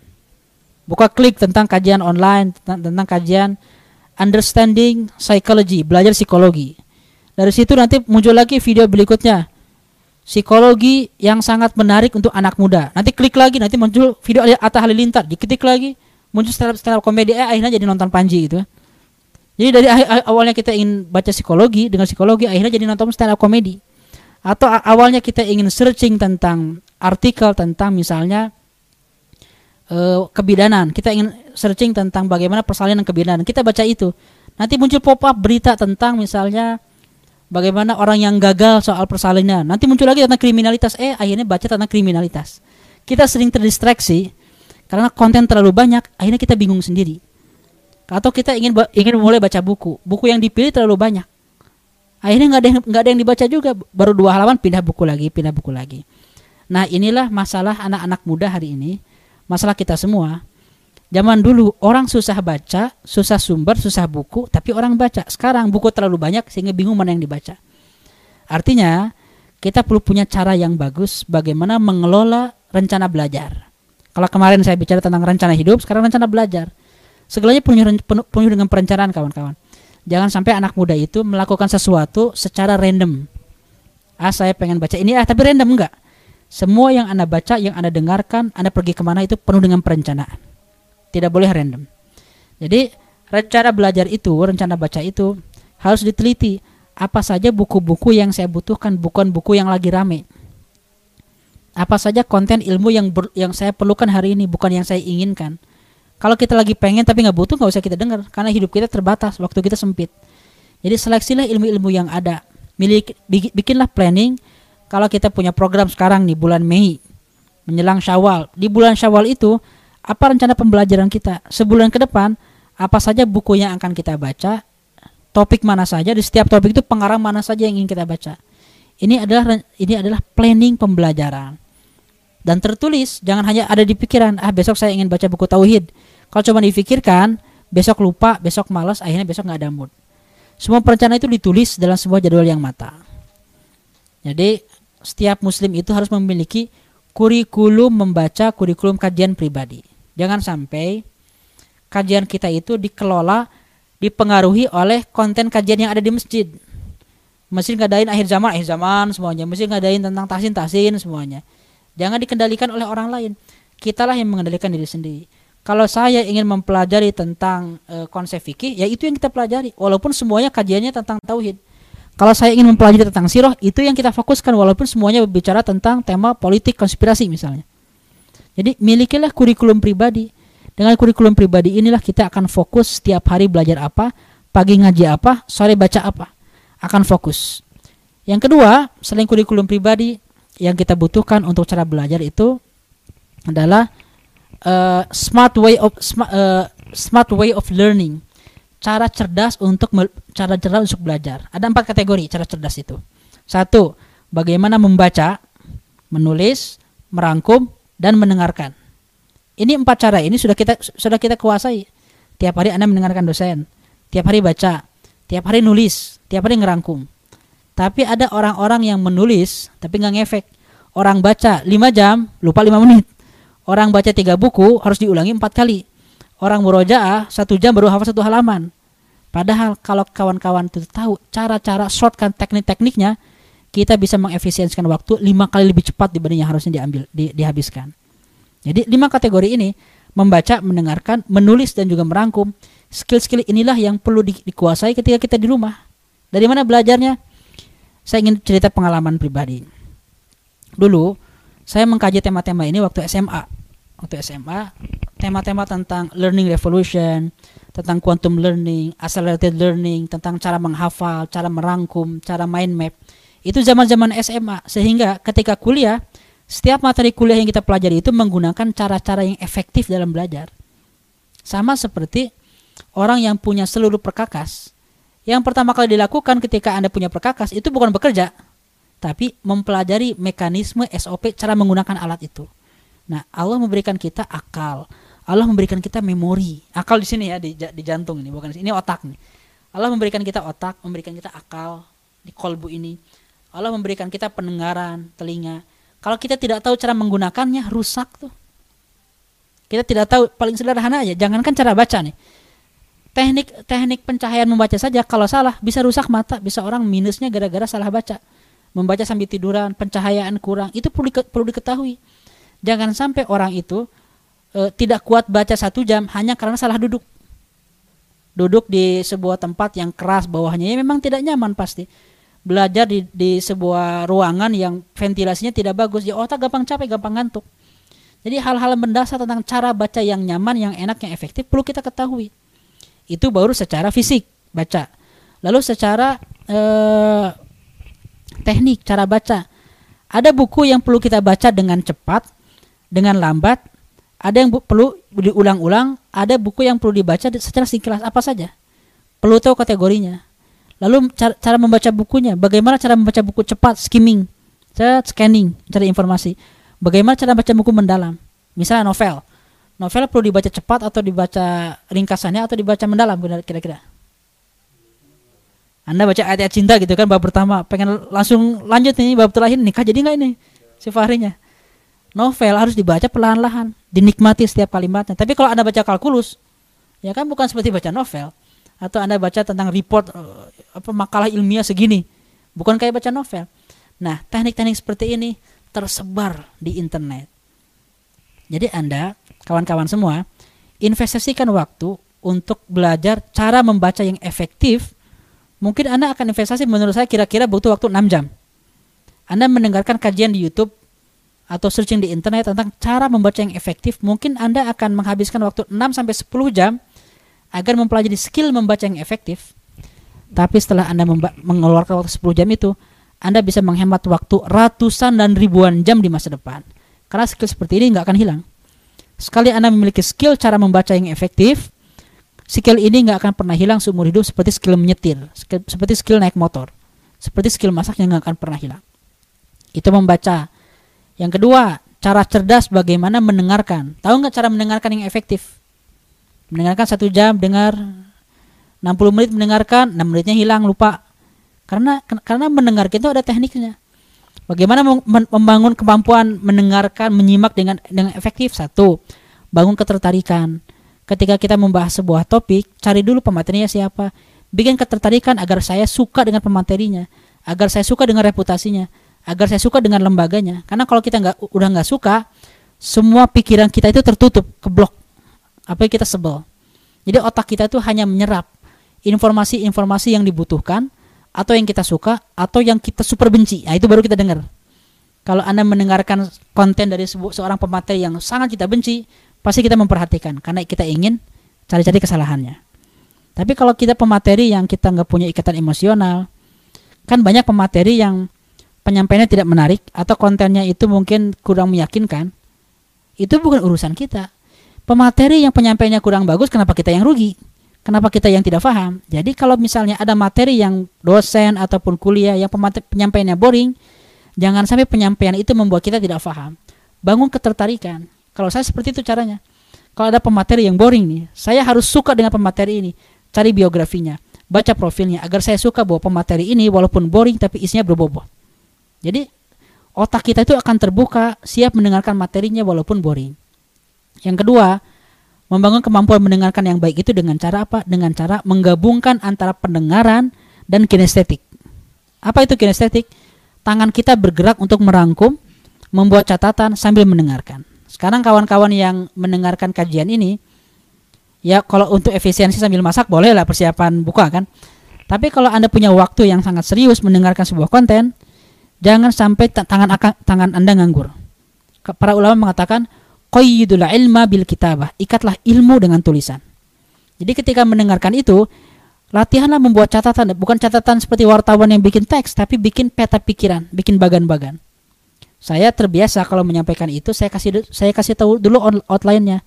Buka klik tentang kajian online, tentang, tentang kajian understanding psychology, belajar psikologi. Dari situ nanti muncul lagi video berikutnya psikologi yang sangat menarik untuk anak muda. Nanti klik lagi, nanti muncul video Atta Halilintar, diketik lagi, muncul stand up, komedi, eh, akhirnya jadi nonton Panji gitu. Jadi dari awalnya kita ingin baca psikologi dengan psikologi akhirnya jadi nonton stand up comedy. Atau awalnya kita ingin searching tentang artikel tentang misalnya uh, kebidanan. Kita ingin searching tentang bagaimana persalinan kebidanan. Kita baca itu. Nanti muncul pop up berita tentang misalnya bagaimana orang yang gagal soal persalinan. Nanti muncul lagi tentang kriminalitas. Eh akhirnya baca tentang kriminalitas. Kita sering terdistraksi karena konten terlalu banyak. Akhirnya kita bingung sendiri atau kita ingin ingin mulai baca buku buku yang dipilih terlalu banyak akhirnya nggak ada yang nggak ada yang dibaca juga baru dua halaman pindah buku lagi pindah buku lagi nah inilah masalah anak-anak muda hari ini masalah kita semua zaman dulu orang susah baca susah sumber susah buku tapi orang baca sekarang buku terlalu banyak sehingga bingung mana yang dibaca artinya kita perlu punya cara yang bagus bagaimana mengelola rencana belajar kalau kemarin saya bicara tentang rencana hidup sekarang rencana belajar Segalanya penuh, penuh, dengan perencanaan kawan-kawan. Jangan sampai anak muda itu melakukan sesuatu secara random. Ah saya pengen baca ini ah tapi random enggak. Semua yang Anda baca, yang Anda dengarkan, Anda pergi ke mana itu penuh dengan perencanaan. Tidak boleh random. Jadi rencana belajar itu, rencana baca itu harus diteliti. Apa saja buku-buku yang saya butuhkan, bukan buku yang lagi rame. Apa saja konten ilmu yang ber, yang saya perlukan hari ini, bukan yang saya inginkan. Kalau kita lagi pengen tapi nggak butuh nggak usah kita dengar karena hidup kita terbatas, waktu kita sempit. Jadi seleksilah ilmu-ilmu yang ada. Milik bikinlah planning kalau kita punya program sekarang nih bulan Mei menjelang Syawal. Di bulan Syawal itu apa rencana pembelajaran kita? Sebulan ke depan apa saja buku yang akan kita baca? Topik mana saja di setiap topik itu pengarang mana saja yang ingin kita baca. Ini adalah ini adalah planning pembelajaran dan tertulis jangan hanya ada di pikiran ah besok saya ingin baca buku tauhid kalau cuma difikirkan, besok lupa, besok malas, akhirnya besok nggak ada mood. Semua perencanaan itu ditulis dalam sebuah jadwal yang mata. Jadi setiap muslim itu harus memiliki kurikulum membaca kurikulum kajian pribadi. Jangan sampai kajian kita itu dikelola dipengaruhi oleh konten kajian yang ada di masjid. Masjid ngadain akhir zaman, akhir zaman semuanya. Masjid ngadain tentang tasin-tasin semuanya. Jangan dikendalikan oleh orang lain. Kitalah yang mengendalikan diri sendiri. Kalau saya ingin mempelajari tentang e, konsep fikih, ya itu yang kita pelajari. Walaupun semuanya kajiannya tentang tauhid. Kalau saya ingin mempelajari tentang sirah, itu yang kita fokuskan walaupun semuanya berbicara tentang tema politik konspirasi misalnya. Jadi milikilah kurikulum pribadi. Dengan kurikulum pribadi inilah kita akan fokus setiap hari belajar apa, pagi ngaji apa, sore baca apa. Akan fokus. Yang kedua, selain kurikulum pribadi, yang kita butuhkan untuk cara belajar itu adalah uh, smart way of smart, uh, smart way of learning cara cerdas untuk cara cerdas untuk belajar ada empat kategori cara cerdas itu satu bagaimana membaca menulis merangkum dan mendengarkan. Ini empat cara. Ini sudah kita sudah kita kuasai. Tiap hari anda mendengarkan dosen tiap hari baca tiap hari nulis tiap hari ngerangkum. Tapi ada orang-orang yang menulis tapi nggak ngefek. Orang baca lima jam lupa lima menit. Orang baca tiga buku harus diulangi empat kali. Orang murojaah satu jam baru hafal satu halaman. Padahal kalau kawan-kawan itu tahu cara-cara shortcut teknik-tekniknya, kita bisa mengefisiensikan waktu lima kali lebih cepat dibanding yang harusnya diambil di, dihabiskan. Jadi lima kategori ini membaca, mendengarkan, menulis dan juga merangkum. Skill-skill inilah yang perlu di, dikuasai ketika kita di rumah. Dari mana belajarnya? Saya ingin cerita pengalaman pribadi. Dulu saya mengkaji tema-tema ini waktu SMA waktu SMA tema-tema tentang learning revolution, tentang quantum learning, accelerated learning, tentang cara menghafal, cara merangkum, cara mind map. Itu zaman-zaman SMA sehingga ketika kuliah setiap materi kuliah yang kita pelajari itu menggunakan cara-cara yang efektif dalam belajar. Sama seperti orang yang punya seluruh perkakas. Yang pertama kali dilakukan ketika Anda punya perkakas itu bukan bekerja, tapi mempelajari mekanisme SOP cara menggunakan alat itu. Nah, Allah memberikan kita akal. Allah memberikan kita memori. Akal di sini ya di, di jantung ini, bukan di sini. Ini otak nih. Allah memberikan kita otak, memberikan kita akal di kolbu ini. Allah memberikan kita pendengaran, telinga. Kalau kita tidak tahu cara menggunakannya, rusak tuh. Kita tidak tahu paling sederhana aja, jangankan cara baca nih. Teknik teknik pencahayaan membaca saja kalau salah bisa rusak mata, bisa orang minusnya gara-gara salah baca. Membaca sambil tiduran, pencahayaan kurang, itu perlu, perlu diketahui Jangan sampai orang itu e, tidak kuat baca satu jam hanya karena salah duduk. duduk di sebuah tempat yang keras bawahnya ya memang tidak nyaman pasti belajar di, di sebuah ruangan yang ventilasinya tidak bagus. Ya otak gampang capek gampang ngantuk. Jadi hal-hal mendasar tentang cara baca yang nyaman yang enak yang efektif perlu kita ketahui. Itu baru secara fisik baca. Lalu secara eh, teknik cara baca. Ada buku yang perlu kita baca dengan cepat dengan lambat. Ada yang perlu diulang-ulang, ada buku yang perlu dibaca secara singkat. Apa saja. Perlu tahu kategorinya. Lalu cara, cara membaca bukunya, bagaimana cara membaca buku cepat, skimming, cara scanning, cari informasi. Bagaimana cara baca buku mendalam? Misalnya novel. Novel perlu dibaca cepat atau dibaca ringkasannya atau dibaca mendalam kira-kira. Anda baca ayat-ayat cinta gitu kan bab pertama, pengen langsung lanjut nih bab terakhir nikah jadi nggak ini si Fahrinya? novel harus dibaca perlahan-lahan, dinikmati setiap kalimatnya. Tapi kalau Anda baca kalkulus, ya kan bukan seperti baca novel atau Anda baca tentang report eh, apa makalah ilmiah segini, bukan kayak baca novel. Nah, teknik-teknik seperti ini tersebar di internet. Jadi Anda, kawan-kawan semua, investasikan waktu untuk belajar cara membaca yang efektif. Mungkin Anda akan investasi menurut saya kira-kira butuh waktu 6 jam. Anda mendengarkan kajian di YouTube atau searching di internet tentang cara membaca yang efektif, mungkin Anda akan menghabiskan waktu 6 sampai 10 jam agar mempelajari skill membaca yang efektif. Tapi setelah Anda mengeluarkan waktu 10 jam itu, Anda bisa menghemat waktu ratusan dan ribuan jam di masa depan. Karena skill seperti ini nggak akan hilang. Sekali Anda memiliki skill cara membaca yang efektif, skill ini nggak akan pernah hilang seumur hidup seperti skill menyetir, seperti skill naik motor, seperti skill masak yang nggak akan pernah hilang. Itu membaca yang kedua, cara cerdas bagaimana mendengarkan. Tahu nggak cara mendengarkan yang efektif? Mendengarkan satu jam, dengar 60 menit mendengarkan, 6 menitnya hilang, lupa. Karena karena mendengar itu ada tekniknya. Bagaimana membangun kemampuan mendengarkan, menyimak dengan dengan efektif? Satu, bangun ketertarikan. Ketika kita membahas sebuah topik, cari dulu pematerinya siapa. Bikin ketertarikan agar saya suka dengan pematerinya, agar saya suka dengan reputasinya agar saya suka dengan lembaganya karena kalau kita nggak udah nggak suka semua pikiran kita itu tertutup keblok apa yang kita sebel. Jadi otak kita itu hanya menyerap informasi-informasi yang dibutuhkan atau yang kita suka atau yang kita super benci. Nah itu baru kita dengar. Kalau anda mendengarkan konten dari seorang pemateri yang sangat kita benci pasti kita memperhatikan. Karena kita ingin cari-cari kesalahannya. Tapi kalau kita pemateri yang kita nggak punya ikatan emosional kan banyak pemateri yang penyampaiannya tidak menarik atau kontennya itu mungkin kurang meyakinkan, itu bukan urusan kita. Pemateri yang penyampaiannya kurang bagus, kenapa kita yang rugi? Kenapa kita yang tidak paham? Jadi kalau misalnya ada materi yang dosen ataupun kuliah yang penyampaiannya boring, jangan sampai penyampaian itu membuat kita tidak paham. Bangun ketertarikan. Kalau saya seperti itu caranya. Kalau ada pemateri yang boring nih, saya harus suka dengan pemateri ini. Cari biografinya, baca profilnya agar saya suka bahwa pemateri ini walaupun boring tapi isinya berbobot. Jadi otak kita itu akan terbuka, siap mendengarkan materinya walaupun boring. Yang kedua, membangun kemampuan mendengarkan yang baik itu dengan cara apa? Dengan cara menggabungkan antara pendengaran dan kinestetik. Apa itu kinestetik? Tangan kita bergerak untuk merangkum, membuat catatan sambil mendengarkan. Sekarang kawan-kawan yang mendengarkan kajian ini, ya kalau untuk efisiensi sambil masak boleh lah persiapan buka kan. Tapi kalau Anda punya waktu yang sangat serius mendengarkan sebuah konten, Jangan sampai tangan tangan Anda nganggur. Para ulama mengatakan qayyidul ilma bil kitabah, ikatlah ilmu dengan tulisan. Jadi ketika mendengarkan itu, latihanlah membuat catatan, bukan catatan seperti wartawan yang bikin teks, tapi bikin peta pikiran, bikin bagan-bagan. Saya terbiasa kalau menyampaikan itu, saya kasih saya kasih tahu dulu outline-nya.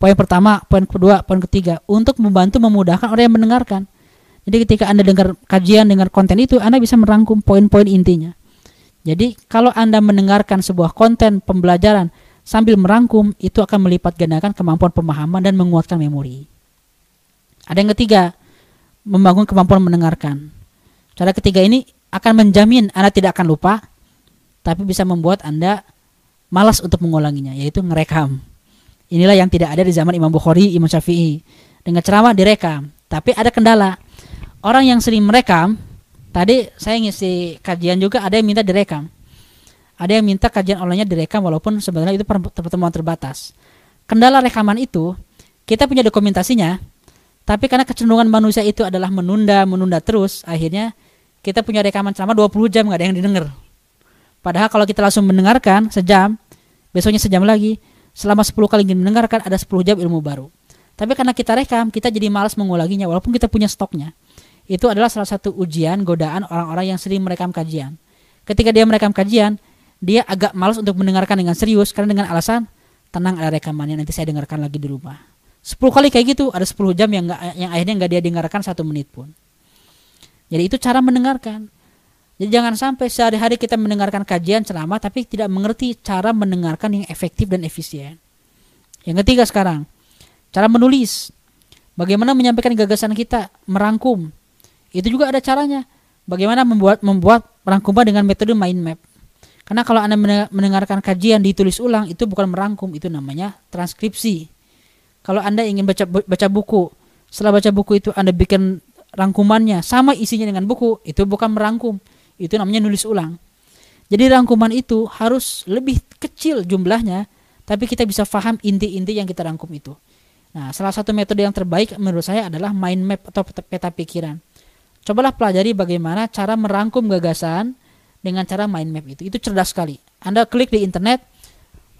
Poin pertama, poin kedua, poin ketiga untuk membantu memudahkan orang yang mendengarkan. Jadi ketika Anda dengar kajian, dengar konten itu, Anda bisa merangkum poin-poin intinya. Jadi kalau Anda mendengarkan sebuah konten pembelajaran sambil merangkum, itu akan melipat gandakan kemampuan pemahaman dan menguatkan memori. Ada yang ketiga, membangun kemampuan mendengarkan. Cara ketiga ini akan menjamin Anda tidak akan lupa, tapi bisa membuat Anda malas untuk mengulanginya, yaitu ngerekam. Inilah yang tidak ada di zaman Imam Bukhari, Imam Syafi'i. Dengan ceramah direkam, tapi ada kendala. Orang yang sering merekam Tadi saya ngisi kajian juga ada yang minta direkam. Ada yang minta kajian online-nya direkam walaupun sebenarnya itu pertemuan terbatas. Kendala rekaman itu kita punya dokumentasinya, Tapi karena kecenderungan manusia itu adalah menunda, menunda terus, akhirnya kita punya rekaman ceramah 20 jam nggak ada yang didengar. Padahal kalau kita langsung mendengarkan sejam, besoknya sejam lagi, selama 10 kali ingin mendengarkan ada 10 jam ilmu baru. Tapi karena kita rekam, kita jadi malas mengulanginya walaupun kita punya stoknya. Itu adalah salah satu ujian, godaan orang-orang yang sering merekam kajian. Ketika dia merekam kajian, dia agak malas untuk mendengarkan dengan serius karena dengan alasan tenang ada rekamannya nanti saya dengarkan lagi di rumah. 10 kali kayak gitu ada 10 jam yang gak, yang akhirnya nggak dia dengarkan satu menit pun. Jadi itu cara mendengarkan. Jadi jangan sampai sehari-hari kita mendengarkan kajian ceramah tapi tidak mengerti cara mendengarkan yang efektif dan efisien. Yang ketiga sekarang, cara menulis. Bagaimana menyampaikan gagasan kita, merangkum. Itu juga ada caranya. Bagaimana membuat membuat rangkuman dengan metode mind map. Karena kalau Anda mendengarkan kajian ditulis ulang itu bukan merangkum, itu namanya transkripsi. Kalau Anda ingin baca baca buku, setelah baca buku itu Anda bikin rangkumannya sama isinya dengan buku, itu bukan merangkum, itu namanya nulis ulang. Jadi rangkuman itu harus lebih kecil jumlahnya, tapi kita bisa paham inti-inti yang kita rangkum itu. Nah, salah satu metode yang terbaik menurut saya adalah mind map atau peta pikiran. Cobalah pelajari bagaimana cara merangkum gagasan dengan cara mind map itu. Itu cerdas sekali. Anda klik di internet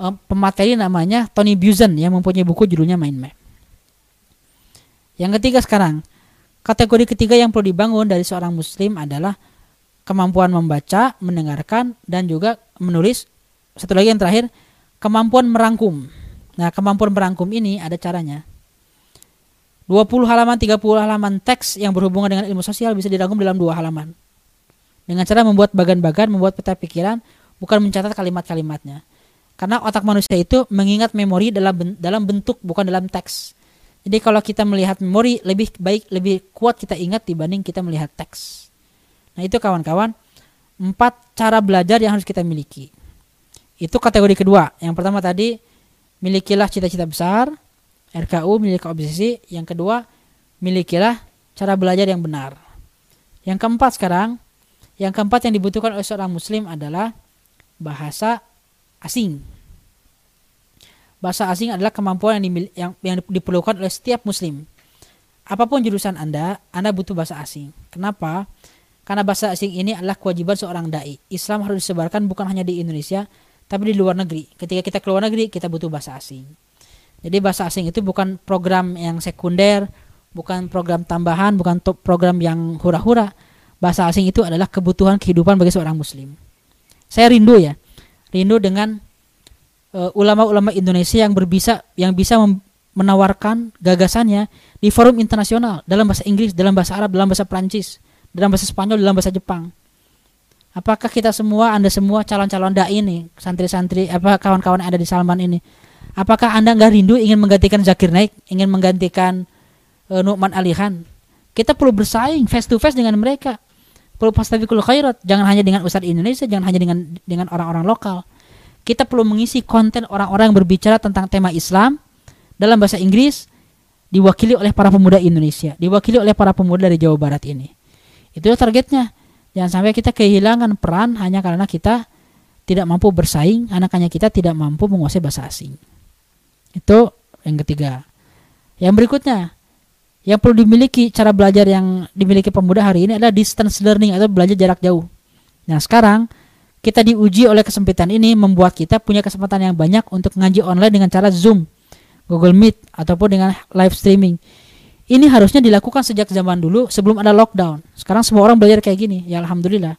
um, pemateri namanya Tony Buzan yang mempunyai buku judulnya Mind Map. Yang ketiga sekarang, kategori ketiga yang perlu dibangun dari seorang muslim adalah kemampuan membaca, mendengarkan dan juga menulis. Satu lagi yang terakhir, kemampuan merangkum. Nah, kemampuan merangkum ini ada caranya. 20 halaman, 30 halaman teks yang berhubungan dengan ilmu sosial bisa dirangkum dalam dua halaman dengan cara membuat bagan-bagan, membuat peta pikiran, bukan mencatat kalimat-kalimatnya. Karena otak manusia itu mengingat memori dalam dalam bentuk bukan dalam teks. Jadi kalau kita melihat memori lebih baik lebih kuat kita ingat dibanding kita melihat teks. Nah itu kawan-kawan empat cara belajar yang harus kita miliki. Itu kategori kedua. Yang pertama tadi milikilah cita-cita besar, RKU miliki obsesi. Yang kedua milikilah cara belajar yang benar. Yang keempat sekarang yang keempat yang dibutuhkan oleh seorang muslim adalah bahasa asing. Bahasa asing adalah kemampuan yang, dimil- yang, yang diperlukan oleh setiap muslim. Apa pun jurusan Anda, Anda butuh bahasa asing. Kenapa? Karena bahasa asing ini adalah kewajiban seorang dai. Islam harus disebarkan bukan hanya di Indonesia, tapi di luar negeri. Ketika kita keluar negeri, kita butuh bahasa asing. Jadi bahasa asing itu bukan program yang sekunder, bukan program tambahan, bukan program yang hura-hura, bahasa asing itu adalah kebutuhan kehidupan bagi seorang muslim. Saya rindu ya, rindu dengan uh, ulama-ulama Indonesia yang berbisa yang bisa menawarkan gagasannya di forum internasional dalam bahasa Inggris, dalam bahasa Arab, dalam bahasa Prancis, dalam bahasa Spanyol, dalam bahasa Jepang. Apakah kita semua, Anda semua calon-calon dai ini, santri-santri, apa kawan-kawan ada di Salman ini, apakah Anda nggak rindu ingin menggantikan Zakir Naik, ingin menggantikan uh, Nu'man Alihan? Kita perlu bersaing face to face dengan mereka perlu fastabiqul khairat. Jangan hanya dengan ustadz Indonesia jangan hanya dengan dengan orang-orang lokal. Kita perlu mengisi konten orang-orang yang berbicara tentang tema Islam dalam bahasa Inggris diwakili oleh para pemuda Indonesia diwakili oleh para pemuda dari Jawa Barat ini. Itu targetnya. Jangan sampai kita kehilangan peran hanya karena kita tidak mampu bersaing anak kita tidak mampu menguasai bahasa asing. Itu yang ketiga. Yang berikutnya yang perlu dimiliki cara belajar yang dimiliki pemuda hari ini adalah distance learning atau belajar jarak jauh. Nah sekarang kita diuji oleh kesempitan ini membuat kita punya kesempatan yang banyak untuk ngaji online dengan cara Zoom, Google Meet ataupun dengan live streaming. Ini harusnya dilakukan sejak zaman dulu sebelum ada lockdown. Sekarang semua orang belajar kayak gini, ya alhamdulillah.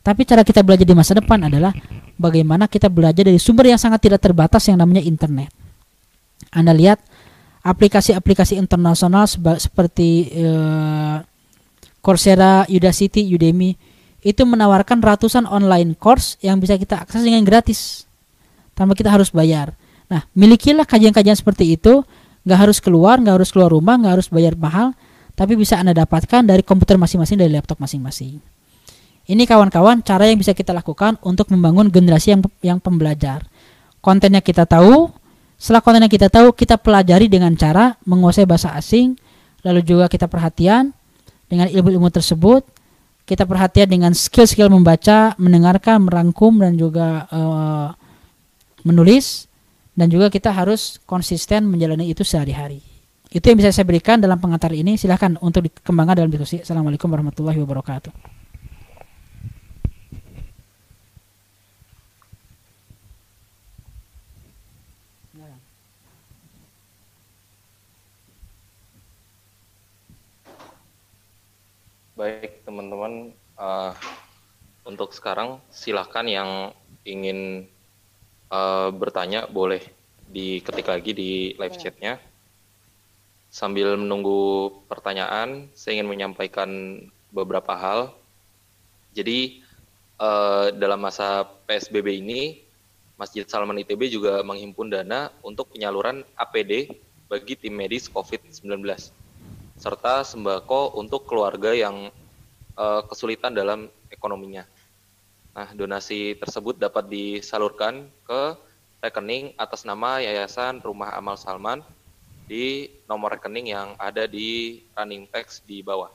Tapi cara kita belajar di masa depan adalah bagaimana kita belajar dari sumber yang sangat tidak terbatas yang namanya internet. Anda lihat aplikasi-aplikasi internasional seperti uh, Coursera, Udacity, Udemy itu menawarkan ratusan online course yang bisa kita akses dengan gratis tanpa kita harus bayar. Nah, milikilah kajian-kajian seperti itu, nggak harus keluar, nggak harus keluar rumah, nggak harus bayar mahal, tapi bisa anda dapatkan dari komputer masing-masing, dari laptop masing-masing. Ini kawan-kawan cara yang bisa kita lakukan untuk membangun generasi yang yang pembelajar. Kontennya kita tahu, setelah konten yang kita tahu, kita pelajari dengan cara menguasai bahasa asing, lalu juga kita perhatian dengan ilmu-ilmu tersebut, kita perhatian dengan skill-skill membaca, mendengarkan, merangkum dan juga uh, menulis dan juga kita harus konsisten menjalani itu sehari-hari. Itu yang bisa saya berikan dalam pengantar ini. Silahkan untuk dikembangkan dalam diskusi. Assalamualaikum warahmatullahi wabarakatuh. Baik teman-teman, uh, untuk sekarang silahkan yang ingin uh, bertanya boleh diketik lagi di live chatnya. Sambil menunggu pertanyaan, saya ingin menyampaikan beberapa hal. Jadi uh, dalam masa PSBB ini, Masjid Salman ITB juga menghimpun dana untuk penyaluran APD bagi tim medis COVID-19 serta sembako untuk keluarga yang uh, kesulitan dalam ekonominya. Nah, donasi tersebut dapat disalurkan ke rekening atas nama Yayasan Rumah Amal Salman di nomor rekening yang ada di running text di bawah.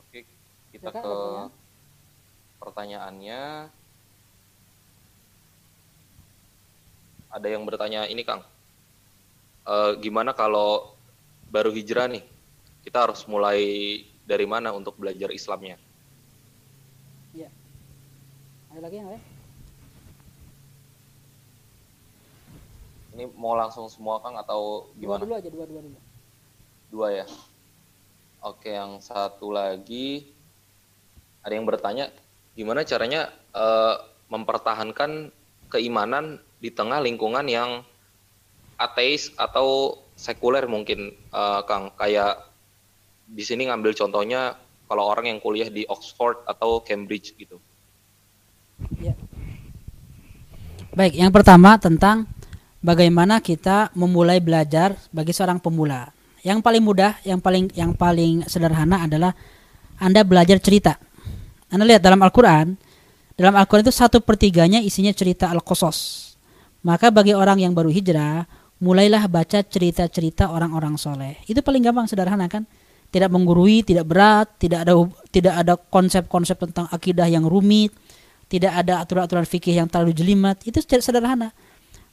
Oke, kita ke pertanyaannya. Ada yang bertanya ini Kang, e, gimana kalau baru hijrah nih, kita harus mulai dari mana untuk belajar Islamnya? Iya. Ada lagi yang lain? Ini mau langsung semua Kang atau gimana? Dua dulu aja, dua dua dulu. Dua ya. Oke, yang satu lagi ada yang bertanya gimana caranya uh, mempertahankan keimanan di tengah lingkungan yang ateis atau sekuler mungkin uh, Kang kayak di sini ngambil contohnya kalau orang yang kuliah di Oxford atau Cambridge gitu. Ya. Baik, yang pertama tentang bagaimana kita memulai belajar bagi seorang pemula. Yang paling mudah, yang paling yang paling sederhana adalah Anda belajar cerita. Anda lihat dalam Al-Quran, dalam Al-Quran itu satu pertiganya isinya cerita Al-Qasas. Maka bagi orang yang baru hijrah, mulailah baca cerita-cerita orang-orang soleh. Itu paling gampang sederhana kan? Tidak menggurui, tidak berat, tidak ada tidak ada konsep-konsep tentang akidah yang rumit, tidak ada aturan-aturan fikih yang terlalu jelimet. Itu sederhana.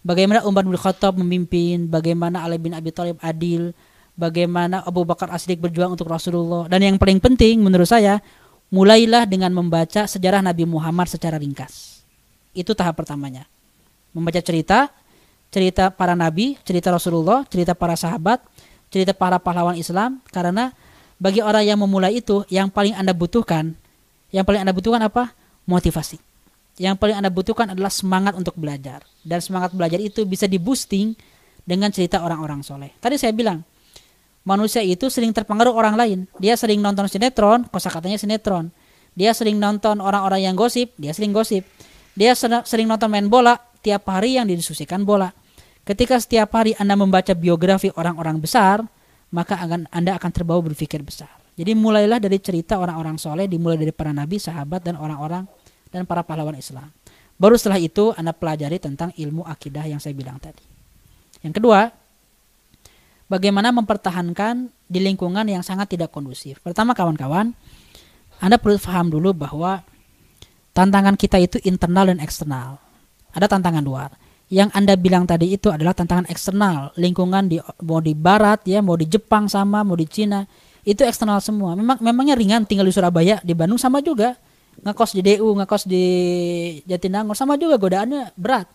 Bagaimana Umar bin Khattab memimpin, bagaimana Ali bin Abi Thalib adil, bagaimana Abu Bakar As-Siddiq berjuang untuk Rasulullah. Dan yang paling penting menurut saya, mulailah dengan membaca sejarah Nabi Muhammad secara ringkas. Itu tahap pertamanya membaca cerita, cerita para nabi, cerita Rasulullah, cerita para sahabat, cerita para pahlawan Islam karena bagi orang yang memulai itu yang paling Anda butuhkan, yang paling Anda butuhkan apa? Motivasi. Yang paling Anda butuhkan adalah semangat untuk belajar. Dan semangat belajar itu bisa di-boosting dengan cerita orang-orang soleh. Tadi saya bilang, manusia itu sering terpengaruh orang lain. Dia sering nonton sinetron, kosakatanya sinetron. Dia sering nonton orang-orang yang gosip, dia sering gosip. Dia sering nonton main bola, tiap hari yang didiskusikan bola. Ketika setiap hari Anda membaca biografi orang-orang besar, maka akan Anda akan terbawa berpikir besar. Jadi mulailah dari cerita orang-orang soleh, dimulai dari para nabi, sahabat, dan orang-orang dan para pahlawan Islam. Baru setelah itu Anda pelajari tentang ilmu akidah yang saya bilang tadi. Yang kedua, bagaimana mempertahankan di lingkungan yang sangat tidak kondusif. Pertama kawan-kawan, Anda perlu paham dulu bahwa tantangan kita itu internal dan eksternal ada tantangan luar. Yang Anda bilang tadi itu adalah tantangan eksternal, lingkungan di mau di barat ya, mau di Jepang sama, mau di Cina, itu eksternal semua. Memang memangnya ringan tinggal di Surabaya, di Bandung sama juga. Ngekos di DU, ngekos di Jatinangor sama juga godaannya berat.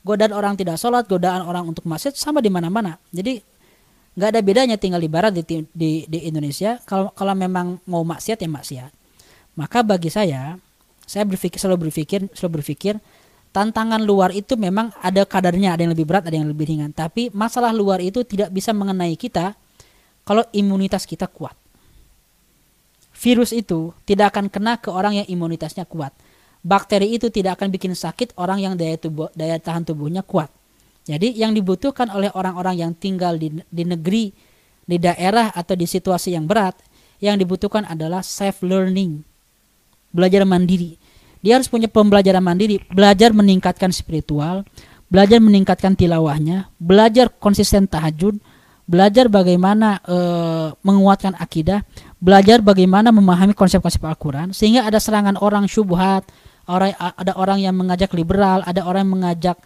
Godaan orang tidak sholat, godaan orang untuk masjid sama di mana-mana. Jadi nggak ada bedanya tinggal di barat di, di, di Indonesia. Kalau kalau memang mau maksiat ya maksiat. Maka bagi saya, saya berpikir selalu berpikir selalu berpikir tantangan luar itu memang ada kadarnya, ada yang lebih berat, ada yang lebih ringan. Tapi masalah luar itu tidak bisa mengenai kita kalau imunitas kita kuat. Virus itu tidak akan kena ke orang yang imunitasnya kuat. Bakteri itu tidak akan bikin sakit orang yang daya tubuh daya tahan tubuhnya kuat. Jadi yang dibutuhkan oleh orang-orang yang tinggal di, di negeri, di daerah atau di situasi yang berat, yang dibutuhkan adalah self learning. Belajar mandiri dia harus punya pembelajaran mandiri, belajar meningkatkan spiritual, belajar meningkatkan tilawahnya, belajar konsisten tahajud, belajar bagaimana e, menguatkan akidah, belajar bagaimana memahami konsep-konsep Al-Quran, sehingga ada serangan orang syubhat, orang ada orang yang mengajak liberal, ada orang yang mengajak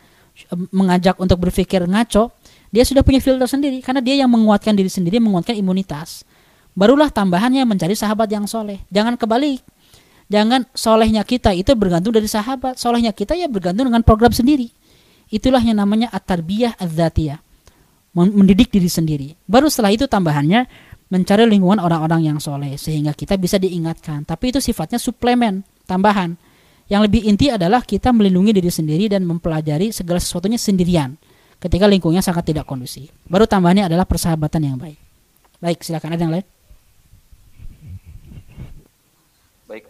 mengajak untuk berpikir ngaco, dia sudah punya filter sendiri karena dia yang menguatkan diri sendiri, menguatkan imunitas. Barulah tambahannya mencari sahabat yang soleh. Jangan kebalik. Jangan solehnya kita itu bergantung dari sahabat. Solehnya kita ya bergantung dengan program sendiri. Itulah yang namanya at-tarbiyah az-zatiyah. Mendidik diri sendiri. Baru setelah itu tambahannya mencari lingkungan orang-orang yang soleh sehingga kita bisa diingatkan. Tapi itu sifatnya suplemen, tambahan. Yang lebih inti adalah kita melindungi diri sendiri dan mempelajari segala sesuatunya sendirian ketika lingkungnya sangat tidak kondusif. Baru tambahannya adalah persahabatan yang baik. Baik, silakan ada yang lain. Baik,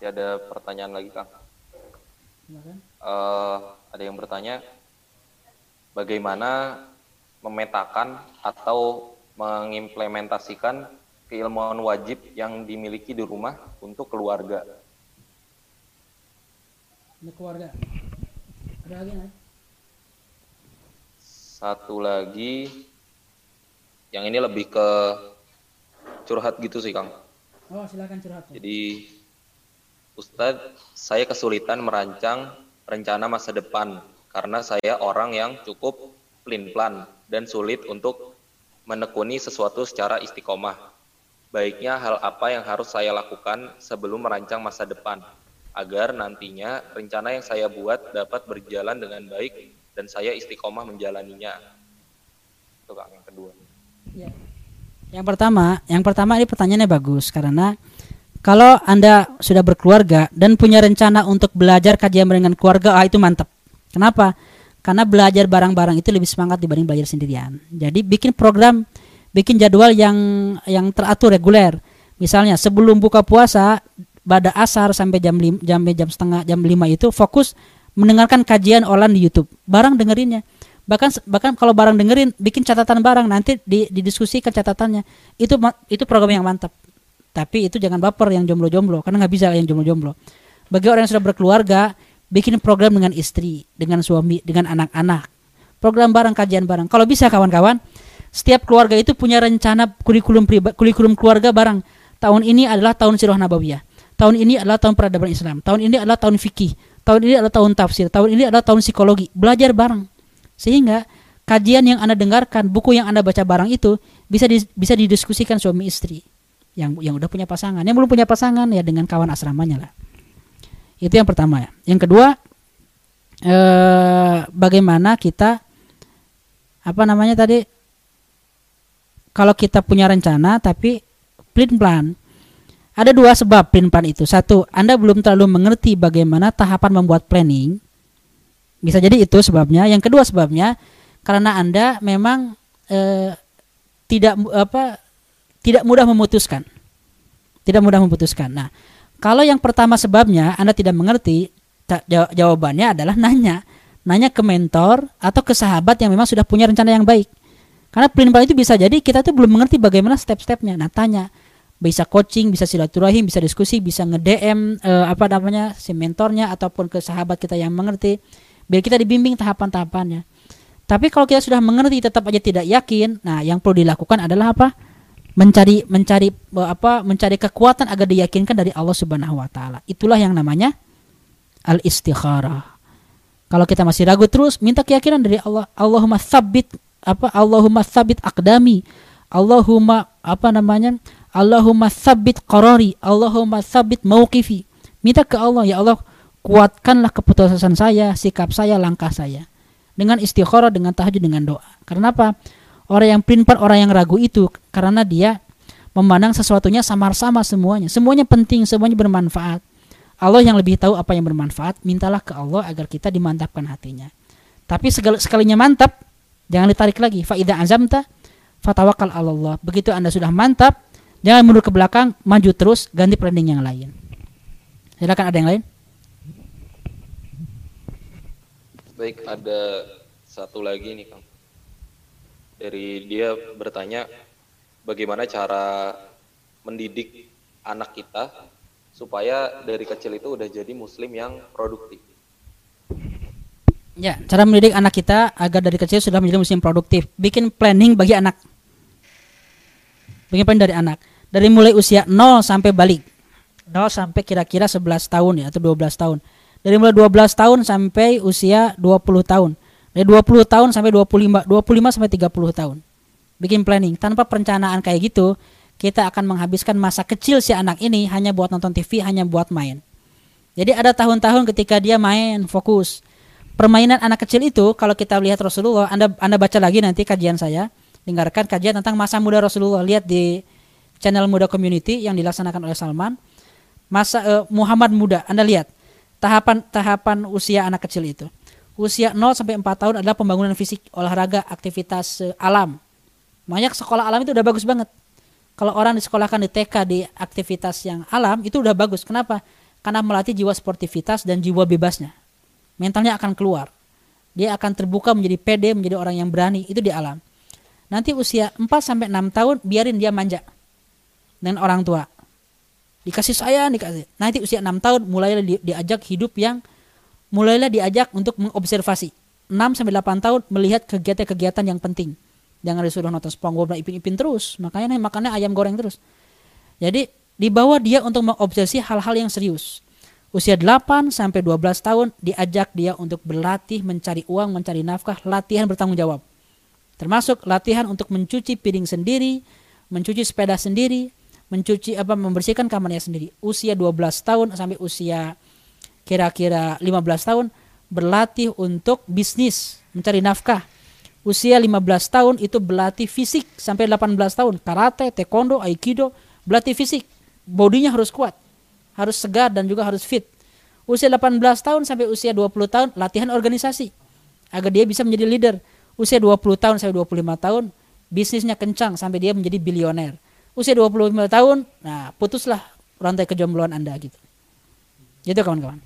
masih ada pertanyaan lagi kang. Uh, ada yang bertanya, bagaimana memetakan atau mengimplementasikan keilmuan wajib yang dimiliki di rumah untuk keluarga? Untuk keluarga. Ada lagi nggak? Satu lagi, yang ini lebih ke curhat gitu sih Kang. Oh silakan curhat. Jadi Ustadz, saya kesulitan merancang rencana masa depan karena saya orang yang cukup pelin-pelan dan sulit untuk menekuni sesuatu secara istiqomah. Baiknya hal apa yang harus saya lakukan sebelum merancang masa depan agar nantinya rencana yang saya buat dapat berjalan dengan baik dan saya istiqomah menjalaninya. Itu Kang yang kedua. Ya. Yang pertama, yang pertama ini pertanyaannya bagus karena kalau Anda sudah berkeluarga dan punya rencana untuk belajar kajian dengan keluarga, ah itu mantap. Kenapa? Karena belajar bareng-bareng itu lebih semangat dibanding belajar sendirian. Jadi bikin program, bikin jadwal yang yang teratur reguler. Misalnya sebelum buka puasa pada asar sampai jam 5, jam jam setengah jam 5 itu fokus mendengarkan kajian online di YouTube. Barang dengerinnya. Bahkan bahkan kalau barang dengerin bikin catatan barang nanti di, didiskusikan catatannya. Itu itu program yang mantap. Tapi itu jangan baper yang jomblo-jomblo karena nggak bisa yang jomblo-jomblo. Bagi orang yang sudah berkeluarga, bikin program dengan istri, dengan suami, dengan anak-anak. Program bareng kajian bareng. Kalau bisa kawan-kawan, setiap keluarga itu punya rencana kurikulum pribadi, kurikulum keluarga bareng. Tahun ini adalah tahun sirah nabawiyah. Tahun ini adalah tahun peradaban Islam. Tahun ini adalah tahun fikih tahun ini adalah tahun tafsir, tahun ini adalah tahun psikologi, belajar bareng. Sehingga kajian yang Anda dengarkan, buku yang Anda baca bareng itu bisa di, bisa didiskusikan suami istri yang yang udah punya pasangan. Yang belum punya pasangan ya dengan kawan asramanya lah. Itu yang pertama ya. Yang kedua eh, bagaimana kita apa namanya tadi kalau kita punya rencana tapi plan plan ada dua sebab plan-plan itu. Satu, Anda belum terlalu mengerti bagaimana tahapan membuat planning. Bisa jadi itu sebabnya. Yang kedua sebabnya karena Anda memang eh, tidak apa tidak mudah memutuskan. Tidak mudah memutuskan. Nah, kalau yang pertama sebabnya Anda tidak mengerti, jawabannya adalah nanya. Nanya ke mentor atau ke sahabat yang memang sudah punya rencana yang baik. Karena plan-plan itu bisa jadi kita tuh belum mengerti bagaimana step-stepnya. Nah, tanya bisa coaching, bisa silaturahim, bisa diskusi, bisa nge-DM uh, apa namanya si mentornya ataupun ke sahabat kita yang mengerti biar kita dibimbing tahapan-tahapannya. Tapi kalau kita sudah mengerti tetap aja tidak yakin, nah yang perlu dilakukan adalah apa? Mencari mencari uh, apa? Mencari kekuatan agar diyakinkan dari Allah Subhanahu wa taala. Itulah yang namanya al-istikharah. Kalau kita masih ragu terus, minta keyakinan dari Allah. Allahumma tsabbit apa? Allahumma tsabbit aqdami. Allahumma apa namanya? Allahumma sabit qarari, Allahumma sabit mauqifi. Minta ke Allah, ya Allah, kuatkanlah keputusan saya, sikap saya, langkah saya. Dengan istikharah, dengan tahajud, dengan doa. Karena apa? Orang yang pintar, orang yang ragu itu karena dia memandang sesuatunya samar-sama semuanya. Semuanya penting, semuanya bermanfaat. Allah yang lebih tahu apa yang bermanfaat, mintalah ke Allah agar kita dimantapkan hatinya. Tapi segala, sekalinya mantap, jangan ditarik lagi. Faidah azamta, fatawakal Allah. Begitu Anda sudah mantap, Jangan mundur ke belakang, maju terus, ganti planning yang lain. Silakan ada yang lain? Baik, ada satu lagi nih Kang. Dari dia bertanya bagaimana cara mendidik anak kita supaya dari kecil itu udah jadi muslim yang produktif. Ya, cara mendidik anak kita agar dari kecil sudah menjadi muslim produktif. Bikin planning bagi anak. Bikin planning dari anak dari mulai usia 0 sampai balik 0 sampai kira-kira 11 tahun ya atau 12 tahun Dari mulai 12 tahun sampai usia 20 tahun. Dari 20 tahun sampai 25, 25 sampai 30 tahun. Bikin planning. Tanpa perencanaan kayak gitu, kita akan menghabiskan masa kecil si anak ini hanya buat nonton TV, hanya buat main. Jadi ada tahun-tahun ketika dia main fokus. Permainan anak kecil itu kalau kita lihat Rasulullah, Anda Anda baca lagi nanti kajian saya, dengarkan kajian tentang masa muda Rasulullah. Lihat di channel Muda Community yang dilaksanakan oleh Salman. Masa uh, Muhammad muda, Anda lihat tahapan tahapan usia anak kecil itu. Usia 0 sampai 4 tahun adalah pembangunan fisik, olahraga, aktivitas uh, alam. Banyak sekolah alam itu udah bagus banget. Kalau orang disekolahkan di TK di aktivitas yang alam itu udah bagus. Kenapa? Karena melatih jiwa sportivitas dan jiwa bebasnya. Mentalnya akan keluar. Dia akan terbuka menjadi pede, menjadi orang yang berani. Itu di alam. Nanti usia 4 sampai 6 tahun biarin dia manja dengan orang tua. Dikasih sayang, dikasih. Nanti usia 6 tahun mulailah di, diajak hidup yang mulailah diajak untuk mengobservasi. 6 sampai 8 tahun melihat kegiatan-kegiatan yang penting. Jangan disuruh nonton SpongeBob dan Ipin-Ipin terus. Makanya nih makannya ayam goreng terus. Jadi dibawa dia untuk mengobsesi hal-hal yang serius. Usia 8 sampai 12 tahun diajak dia untuk berlatih mencari uang, mencari nafkah, latihan bertanggung jawab. Termasuk latihan untuk mencuci piring sendiri, mencuci sepeda sendiri, mencuci apa membersihkan kamarnya sendiri. Usia 12 tahun sampai usia kira-kira 15 tahun berlatih untuk bisnis, mencari nafkah. Usia 15 tahun itu berlatih fisik sampai 18 tahun, karate, taekwondo, aikido, berlatih fisik. Bodinya harus kuat, harus segar dan juga harus fit. Usia 18 tahun sampai usia 20 tahun latihan organisasi agar dia bisa menjadi leader. Usia 20 tahun sampai 25 tahun bisnisnya kencang sampai dia menjadi bilioner usia 25 tahun, nah putuslah rantai kejombloan Anda gitu. Gitu kawan-kawan.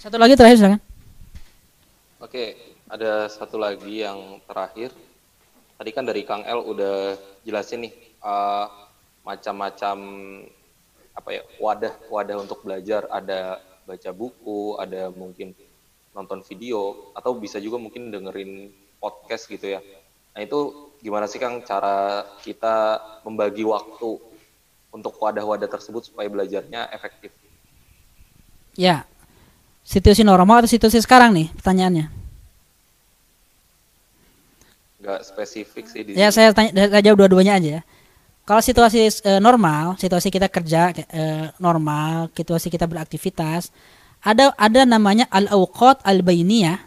Satu lagi terakhir silakan. Oke, ada satu lagi yang terakhir. Tadi kan dari Kang El udah jelasin nih uh, macam-macam apa ya wadah wadah untuk belajar. Ada baca buku, ada mungkin nonton video, atau bisa juga mungkin dengerin podcast gitu ya. Nah itu gimana sih Kang cara kita membagi waktu untuk wadah-wadah tersebut supaya belajarnya efektif? Ya, situasi normal atau situasi sekarang nih pertanyaannya? Gak spesifik sih. Di ya sini. saya tanya, saya jawab dua-duanya aja ya. Kalau situasi e, normal, situasi kita kerja e, normal, situasi kita beraktivitas, ada ada namanya al-awqat al-bainiyah,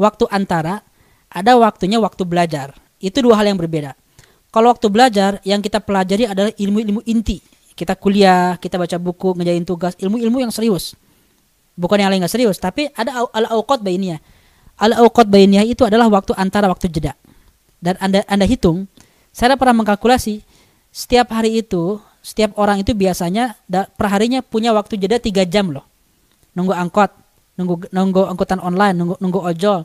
waktu antara ada waktunya waktu belajar. Itu dua hal yang berbeda. Kalau waktu belajar yang kita pelajari adalah ilmu-ilmu inti. Kita kuliah, kita baca buku, ngejain tugas, ilmu-ilmu yang serius. Bukan yang lain nggak serius, tapi ada al-auqat bainiyah. Al-auqat bainiyah itu adalah waktu antara waktu jeda. Dan Anda Anda hitung, saya pernah mengkalkulasi setiap hari itu, setiap orang itu biasanya perharinya punya waktu jeda tiga jam loh. Nunggu angkot, nunggu nunggu angkutan online, nunggu nunggu ojol,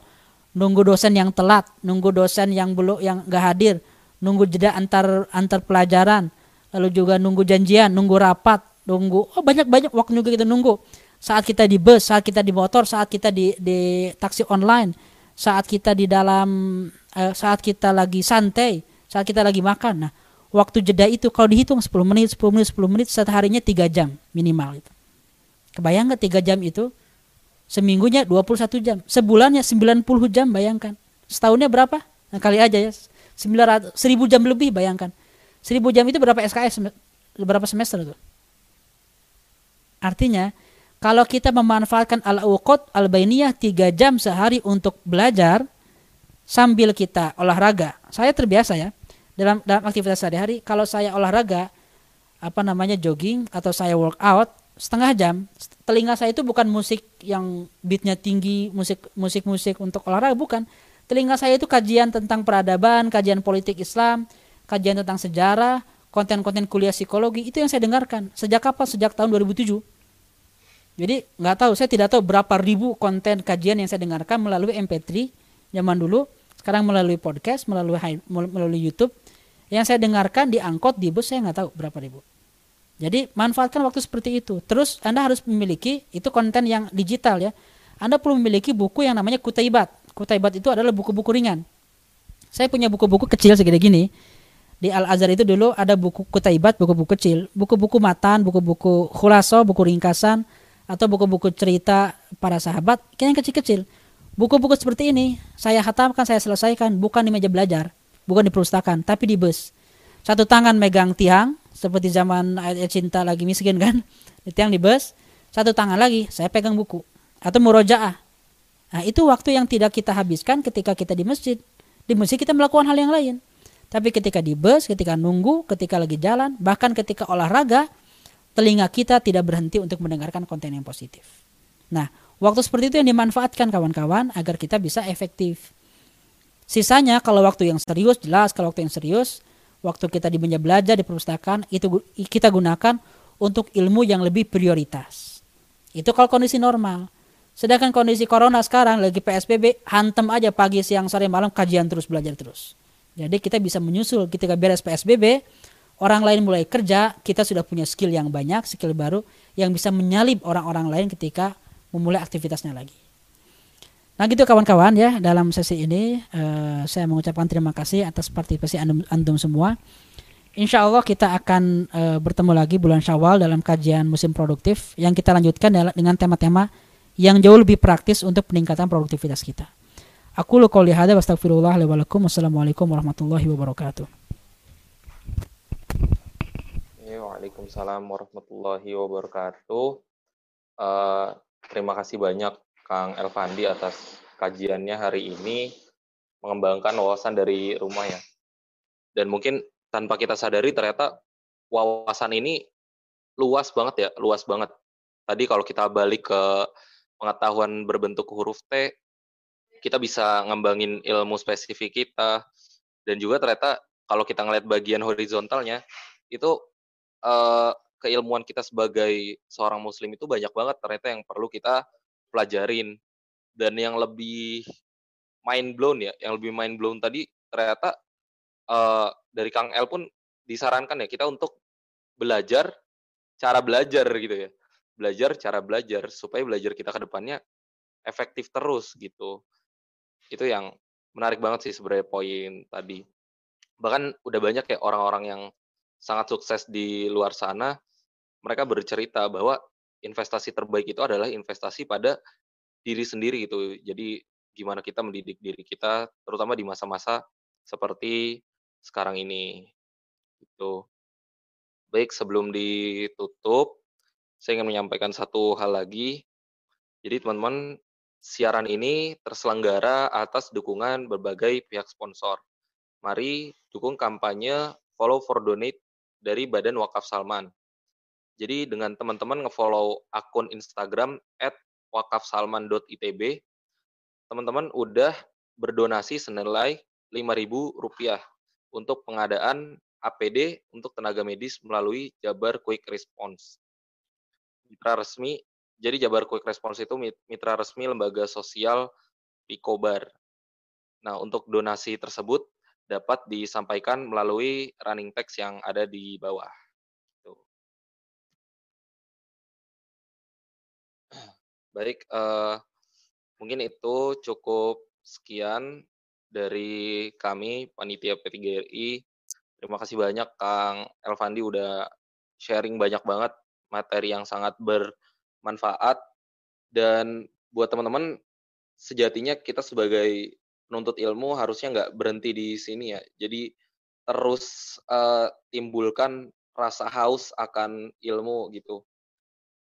nunggu dosen yang telat, nunggu dosen yang belum yang nggak hadir, nunggu jeda antar antar pelajaran, lalu juga nunggu janjian, nunggu rapat, nunggu oh banyak banyak waktu juga kita nunggu. Saat kita di bus, saat kita di motor, saat kita di di taksi online, saat kita di dalam eh, saat kita lagi santai, saat kita lagi makan. Nah, waktu jeda itu kalau dihitung 10 menit, 10 menit, 10 menit seharinya 3 jam minimal itu. Kebayang nggak 3 jam itu? Seminggunya 21 jam. Sebulannya 90 jam bayangkan. Setahunnya berapa? Nah, kali aja ya. 900, 1000 jam lebih bayangkan. 1000 jam itu berapa SKS? Berapa semester itu? Artinya, kalau kita memanfaatkan al-uqud al-bainiyah 3 jam sehari untuk belajar sambil kita olahraga. Saya terbiasa ya dalam dalam aktivitas sehari-hari kalau saya olahraga apa namanya jogging atau saya workout setengah jam. Telinga saya itu bukan musik yang beatnya tinggi musik musik musik untuk olahraga bukan. Telinga saya itu kajian tentang peradaban kajian politik Islam kajian tentang sejarah konten-konten kuliah psikologi itu yang saya dengarkan. Sejak kapan? Sejak tahun 2007 jadi nggak tahu saya tidak tahu berapa ribu konten kajian yang saya dengarkan melalui MP3 zaman dulu sekarang melalui podcast melalui melalui YouTube yang saya dengarkan di angkot di bus saya nggak tahu berapa ribu jadi manfaatkan waktu seperti itu. Terus Anda harus memiliki itu konten yang digital ya. Anda perlu memiliki buku yang namanya Kutaibat. Kutaibat itu adalah buku-buku ringan. Saya punya buku-buku kecil segede gini. di Al Azhar itu dulu ada buku kutaibat, buku-buku kecil, buku-buku matan, buku-buku khulaso, buku ringkasan, atau buku-buku cerita para sahabat, yang kecil-kecil. Buku-buku seperti ini saya hatamkan, saya selesaikan bukan di meja belajar, bukan di perpustakaan, tapi di bus. Satu tangan megang tiang, seperti zaman ayat cinta lagi miskin kan, *laughs* di tiang di bus. Satu tangan lagi saya pegang buku atau murojaah. Nah itu waktu yang tidak kita habiskan ketika kita di masjid. Di masjid kita melakukan hal yang lain. Tapi ketika di bus, ketika nunggu, ketika lagi jalan, bahkan ketika olahraga, telinga kita tidak berhenti untuk mendengarkan konten yang positif. Nah, waktu seperti itu yang dimanfaatkan kawan-kawan agar kita bisa efektif. Sisanya kalau waktu yang serius jelas kalau waktu yang serius waktu kita di belajar di perpustakaan itu kita gunakan untuk ilmu yang lebih prioritas. Itu kalau kondisi normal. Sedangkan kondisi corona sekarang lagi PSBB hantem aja pagi siang sore malam kajian terus belajar terus. Jadi kita bisa menyusul ketika beres PSBB, orang lain mulai kerja, kita sudah punya skill yang banyak, skill baru yang bisa menyalip orang-orang lain ketika memulai aktivitasnya lagi. Nah gitu kawan-kawan ya dalam sesi ini uh, saya mengucapkan terima kasih atas partisipasi antum, antum semua. Insya Allah kita akan uh, bertemu lagi bulan Syawal dalam kajian musim produktif yang kita lanjutkan dengan tema-tema yang jauh lebih praktis untuk peningkatan produktivitas kita. Aku lu qouli hadza wa astaghfirullah wa. Wassalamualaikum warahmatullahi wabarakatuh. Ya, Waalaikumsalam warahmatullahi wabarakatuh. Uh, terima kasih banyak Kang Elvandi atas kajiannya hari ini mengembangkan wawasan dari rumah ya. Dan mungkin tanpa kita sadari ternyata wawasan ini luas banget ya, luas banget. Tadi kalau kita balik ke pengetahuan berbentuk huruf T, kita bisa ngembangin ilmu spesifik kita dan juga ternyata kalau kita ngeliat bagian horizontalnya itu uh, keilmuan kita sebagai seorang muslim itu banyak banget ternyata yang perlu kita pelajarin. Dan yang lebih mind blown ya yang lebih mind blown tadi ternyata uh, dari Kang El pun disarankan ya kita untuk belajar cara belajar gitu ya. Belajar cara belajar supaya belajar kita ke depannya efektif terus gitu. Itu yang menarik banget sih sebenarnya poin tadi. Bahkan udah banyak ya orang-orang yang sangat sukses di luar sana, mereka bercerita bahwa investasi terbaik itu adalah investasi pada diri sendiri gitu. Jadi gimana kita mendidik diri kita, terutama di masa-masa seperti sekarang ini. Itu. Baik, sebelum ditutup, saya ingin menyampaikan satu hal lagi. Jadi teman-teman Siaran ini terselenggara atas dukungan berbagai pihak sponsor. Mari dukung kampanye Follow for Donate dari Badan Wakaf Salman. Jadi dengan teman-teman ngefollow akun Instagram at wakafsalman.itb, teman-teman udah berdonasi senilai Rp5.000 untuk pengadaan APD untuk tenaga medis melalui Jabar Quick Response. Mitra resmi jadi Jabar Quick Response itu mitra resmi lembaga sosial Pikobar. Nah, untuk donasi tersebut dapat disampaikan melalui running text yang ada di bawah. *clears throat* Baik, uh, mungkin itu cukup sekian dari kami panitia P3RI. Terima kasih banyak Kang Elvandi udah sharing banyak banget materi yang sangat ber manfaat dan buat teman-teman sejatinya kita sebagai penuntut ilmu harusnya nggak berhenti di sini ya. Jadi terus uh, timbulkan rasa haus akan ilmu gitu.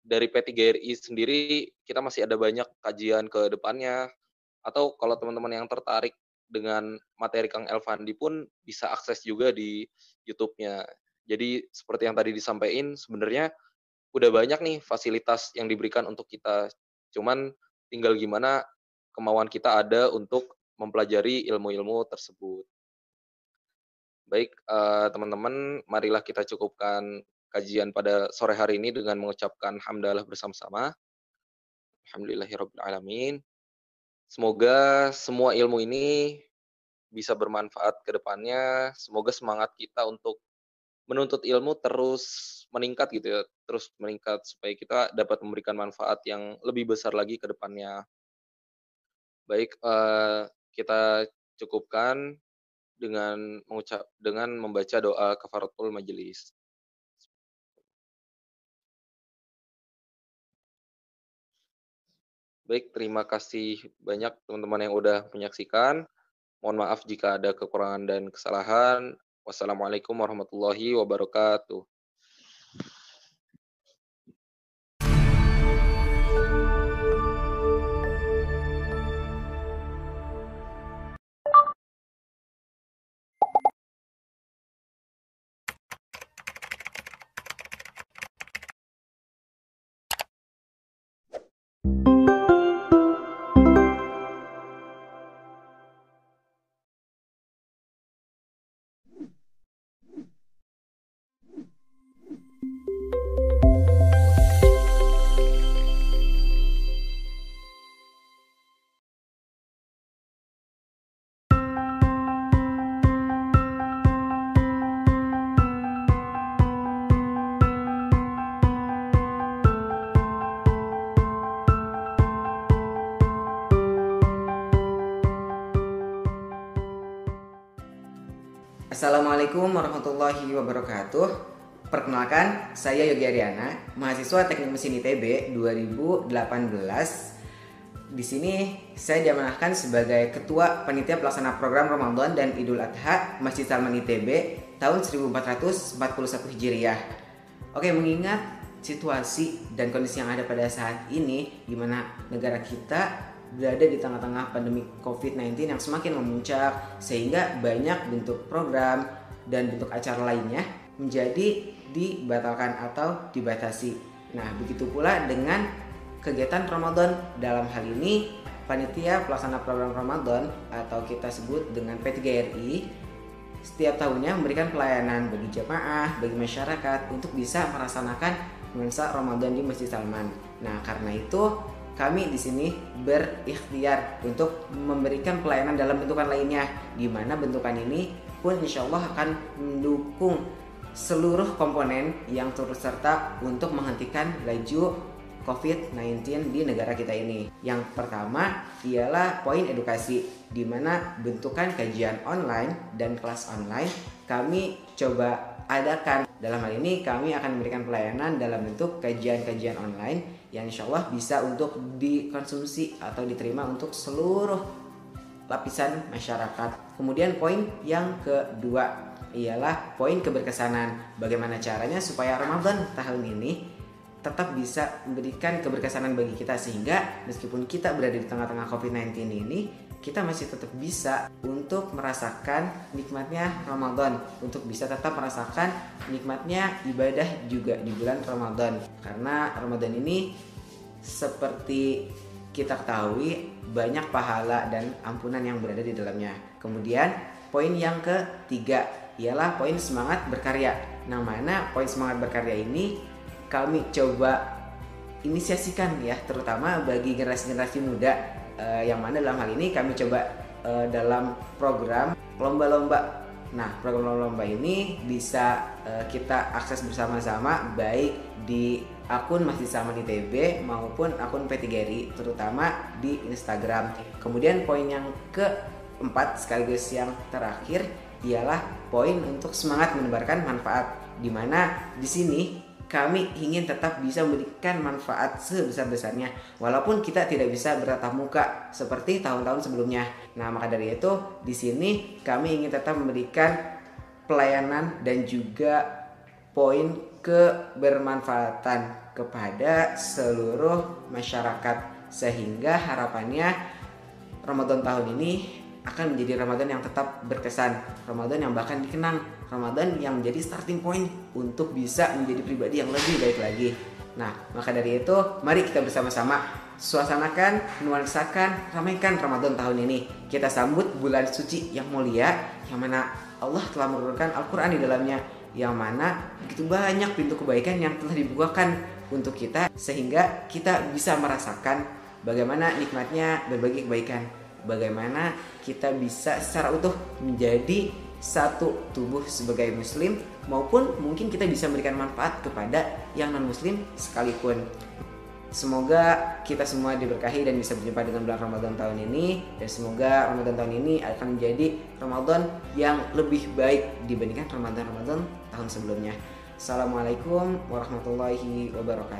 Dari P3RI sendiri kita masih ada banyak kajian ke depannya atau kalau teman-teman yang tertarik dengan materi Kang Elvandi pun bisa akses juga di YouTube-nya. Jadi seperti yang tadi disampaikan sebenarnya udah banyak nih fasilitas yang diberikan untuk kita. Cuman tinggal gimana kemauan kita ada untuk mempelajari ilmu-ilmu tersebut. Baik, uh, teman-teman, marilah kita cukupkan kajian pada sore hari ini dengan mengucapkan hamdalah bersama-sama. Alhamdulillahirrahmanirrahim. Semoga semua ilmu ini bisa bermanfaat ke depannya. Semoga semangat kita untuk menuntut ilmu terus meningkat gitu ya, terus meningkat supaya kita dapat memberikan manfaat yang lebih besar lagi ke depannya. Baik, uh, kita cukupkan dengan mengucap dengan membaca doa kafaratul majelis. Baik, terima kasih banyak teman-teman yang udah menyaksikan. Mohon maaf jika ada kekurangan dan kesalahan. Wassalamualaikum warahmatullahi wabarakatuh. Assalamualaikum warahmatullahi wabarakatuh. Perkenalkan, saya Yogi Ariana, mahasiswa Teknik Mesin ITB 2018. Di sini saya diamanahkan sebagai Ketua Panitia Pelaksana Program Ramadan dan Idul Adha Masjid Salman ITB tahun 1441 Hijriah. Oke, mengingat situasi dan kondisi yang ada pada saat ini di mana negara kita berada di tengah-tengah pandemi COVID-19 yang semakin memuncak sehingga banyak bentuk program dan bentuk acara lainnya menjadi dibatalkan atau dibatasi. Nah, begitu pula dengan kegiatan Ramadan dalam hal ini panitia pelaksana program Ramadan atau kita sebut dengan P3RI setiap tahunnya memberikan pelayanan bagi jemaah, bagi masyarakat untuk bisa merasakan nuansa Ramadan di Masjid Salman. Nah, karena itu kami di sini berikhtiar untuk memberikan pelayanan dalam bentukan lainnya di mana bentukan ini pun insya Allah akan mendukung seluruh komponen yang turut serta untuk menghentikan laju COVID-19 di negara kita ini. Yang pertama ialah poin edukasi, di mana bentukan kajian online dan kelas online kami coba adakan. Dalam hal ini kami akan memberikan pelayanan dalam bentuk kajian-kajian online yang insya Allah bisa untuk dikonsumsi atau diterima untuk seluruh lapisan masyarakat. Kemudian poin yang kedua ialah poin keberkesanan. Bagaimana caranya supaya Ramadan tahun ini tetap bisa memberikan keberkesanan bagi kita sehingga meskipun kita berada di tengah-tengah COVID-19 ini kita masih tetap bisa untuk merasakan nikmatnya Ramadan, untuk bisa tetap merasakan nikmatnya ibadah juga di bulan Ramadan. Karena Ramadan ini seperti kita ketahui banyak pahala dan ampunan yang berada di dalamnya. Kemudian poin yang ketiga ialah poin semangat berkarya. Nah, mana poin semangat berkarya ini kami coba inisiasikan ya terutama bagi generasi-generasi muda uh, yang mana dalam hal ini kami coba uh, dalam program lomba-lomba. Nah, program lomba-lomba ini bisa uh, kita akses bersama-sama baik di akun Masjid Saman ITB maupun akun P3RI terutama di Instagram. Kemudian poin yang keempat sekaligus yang terakhir ialah poin untuk semangat menebarkan manfaat di mana di sini kami ingin tetap bisa memberikan manfaat sebesar-besarnya walaupun kita tidak bisa bertatap muka seperti tahun-tahun sebelumnya. Nah, maka dari itu di sini kami ingin tetap memberikan pelayanan dan juga poin kebermanfaatan kepada seluruh masyarakat sehingga harapannya Ramadan tahun ini akan menjadi Ramadan yang tetap berkesan, Ramadan yang bahkan dikenang, Ramadan yang menjadi starting point untuk bisa menjadi pribadi yang lebih baik lagi. Nah, maka dari itu, mari kita bersama-sama suasanakan, nuansakan, ramaikan Ramadan tahun ini. Kita sambut bulan suci yang mulia, yang mana Allah telah menurunkan Al-Quran di dalamnya, yang mana begitu banyak pintu kebaikan yang telah dibukakan untuk kita, sehingga kita bisa merasakan bagaimana nikmatnya berbagi kebaikan bagaimana kita bisa secara utuh menjadi satu tubuh sebagai muslim maupun mungkin kita bisa memberikan manfaat kepada yang non muslim sekalipun Semoga kita semua diberkahi dan bisa berjumpa dengan bulan Ramadan tahun ini dan semoga Ramadan tahun ini akan menjadi Ramadan yang lebih baik dibandingkan Ramadan-Ramadan tahun sebelumnya. Assalamualaikum warahmatullahi wabarakatuh.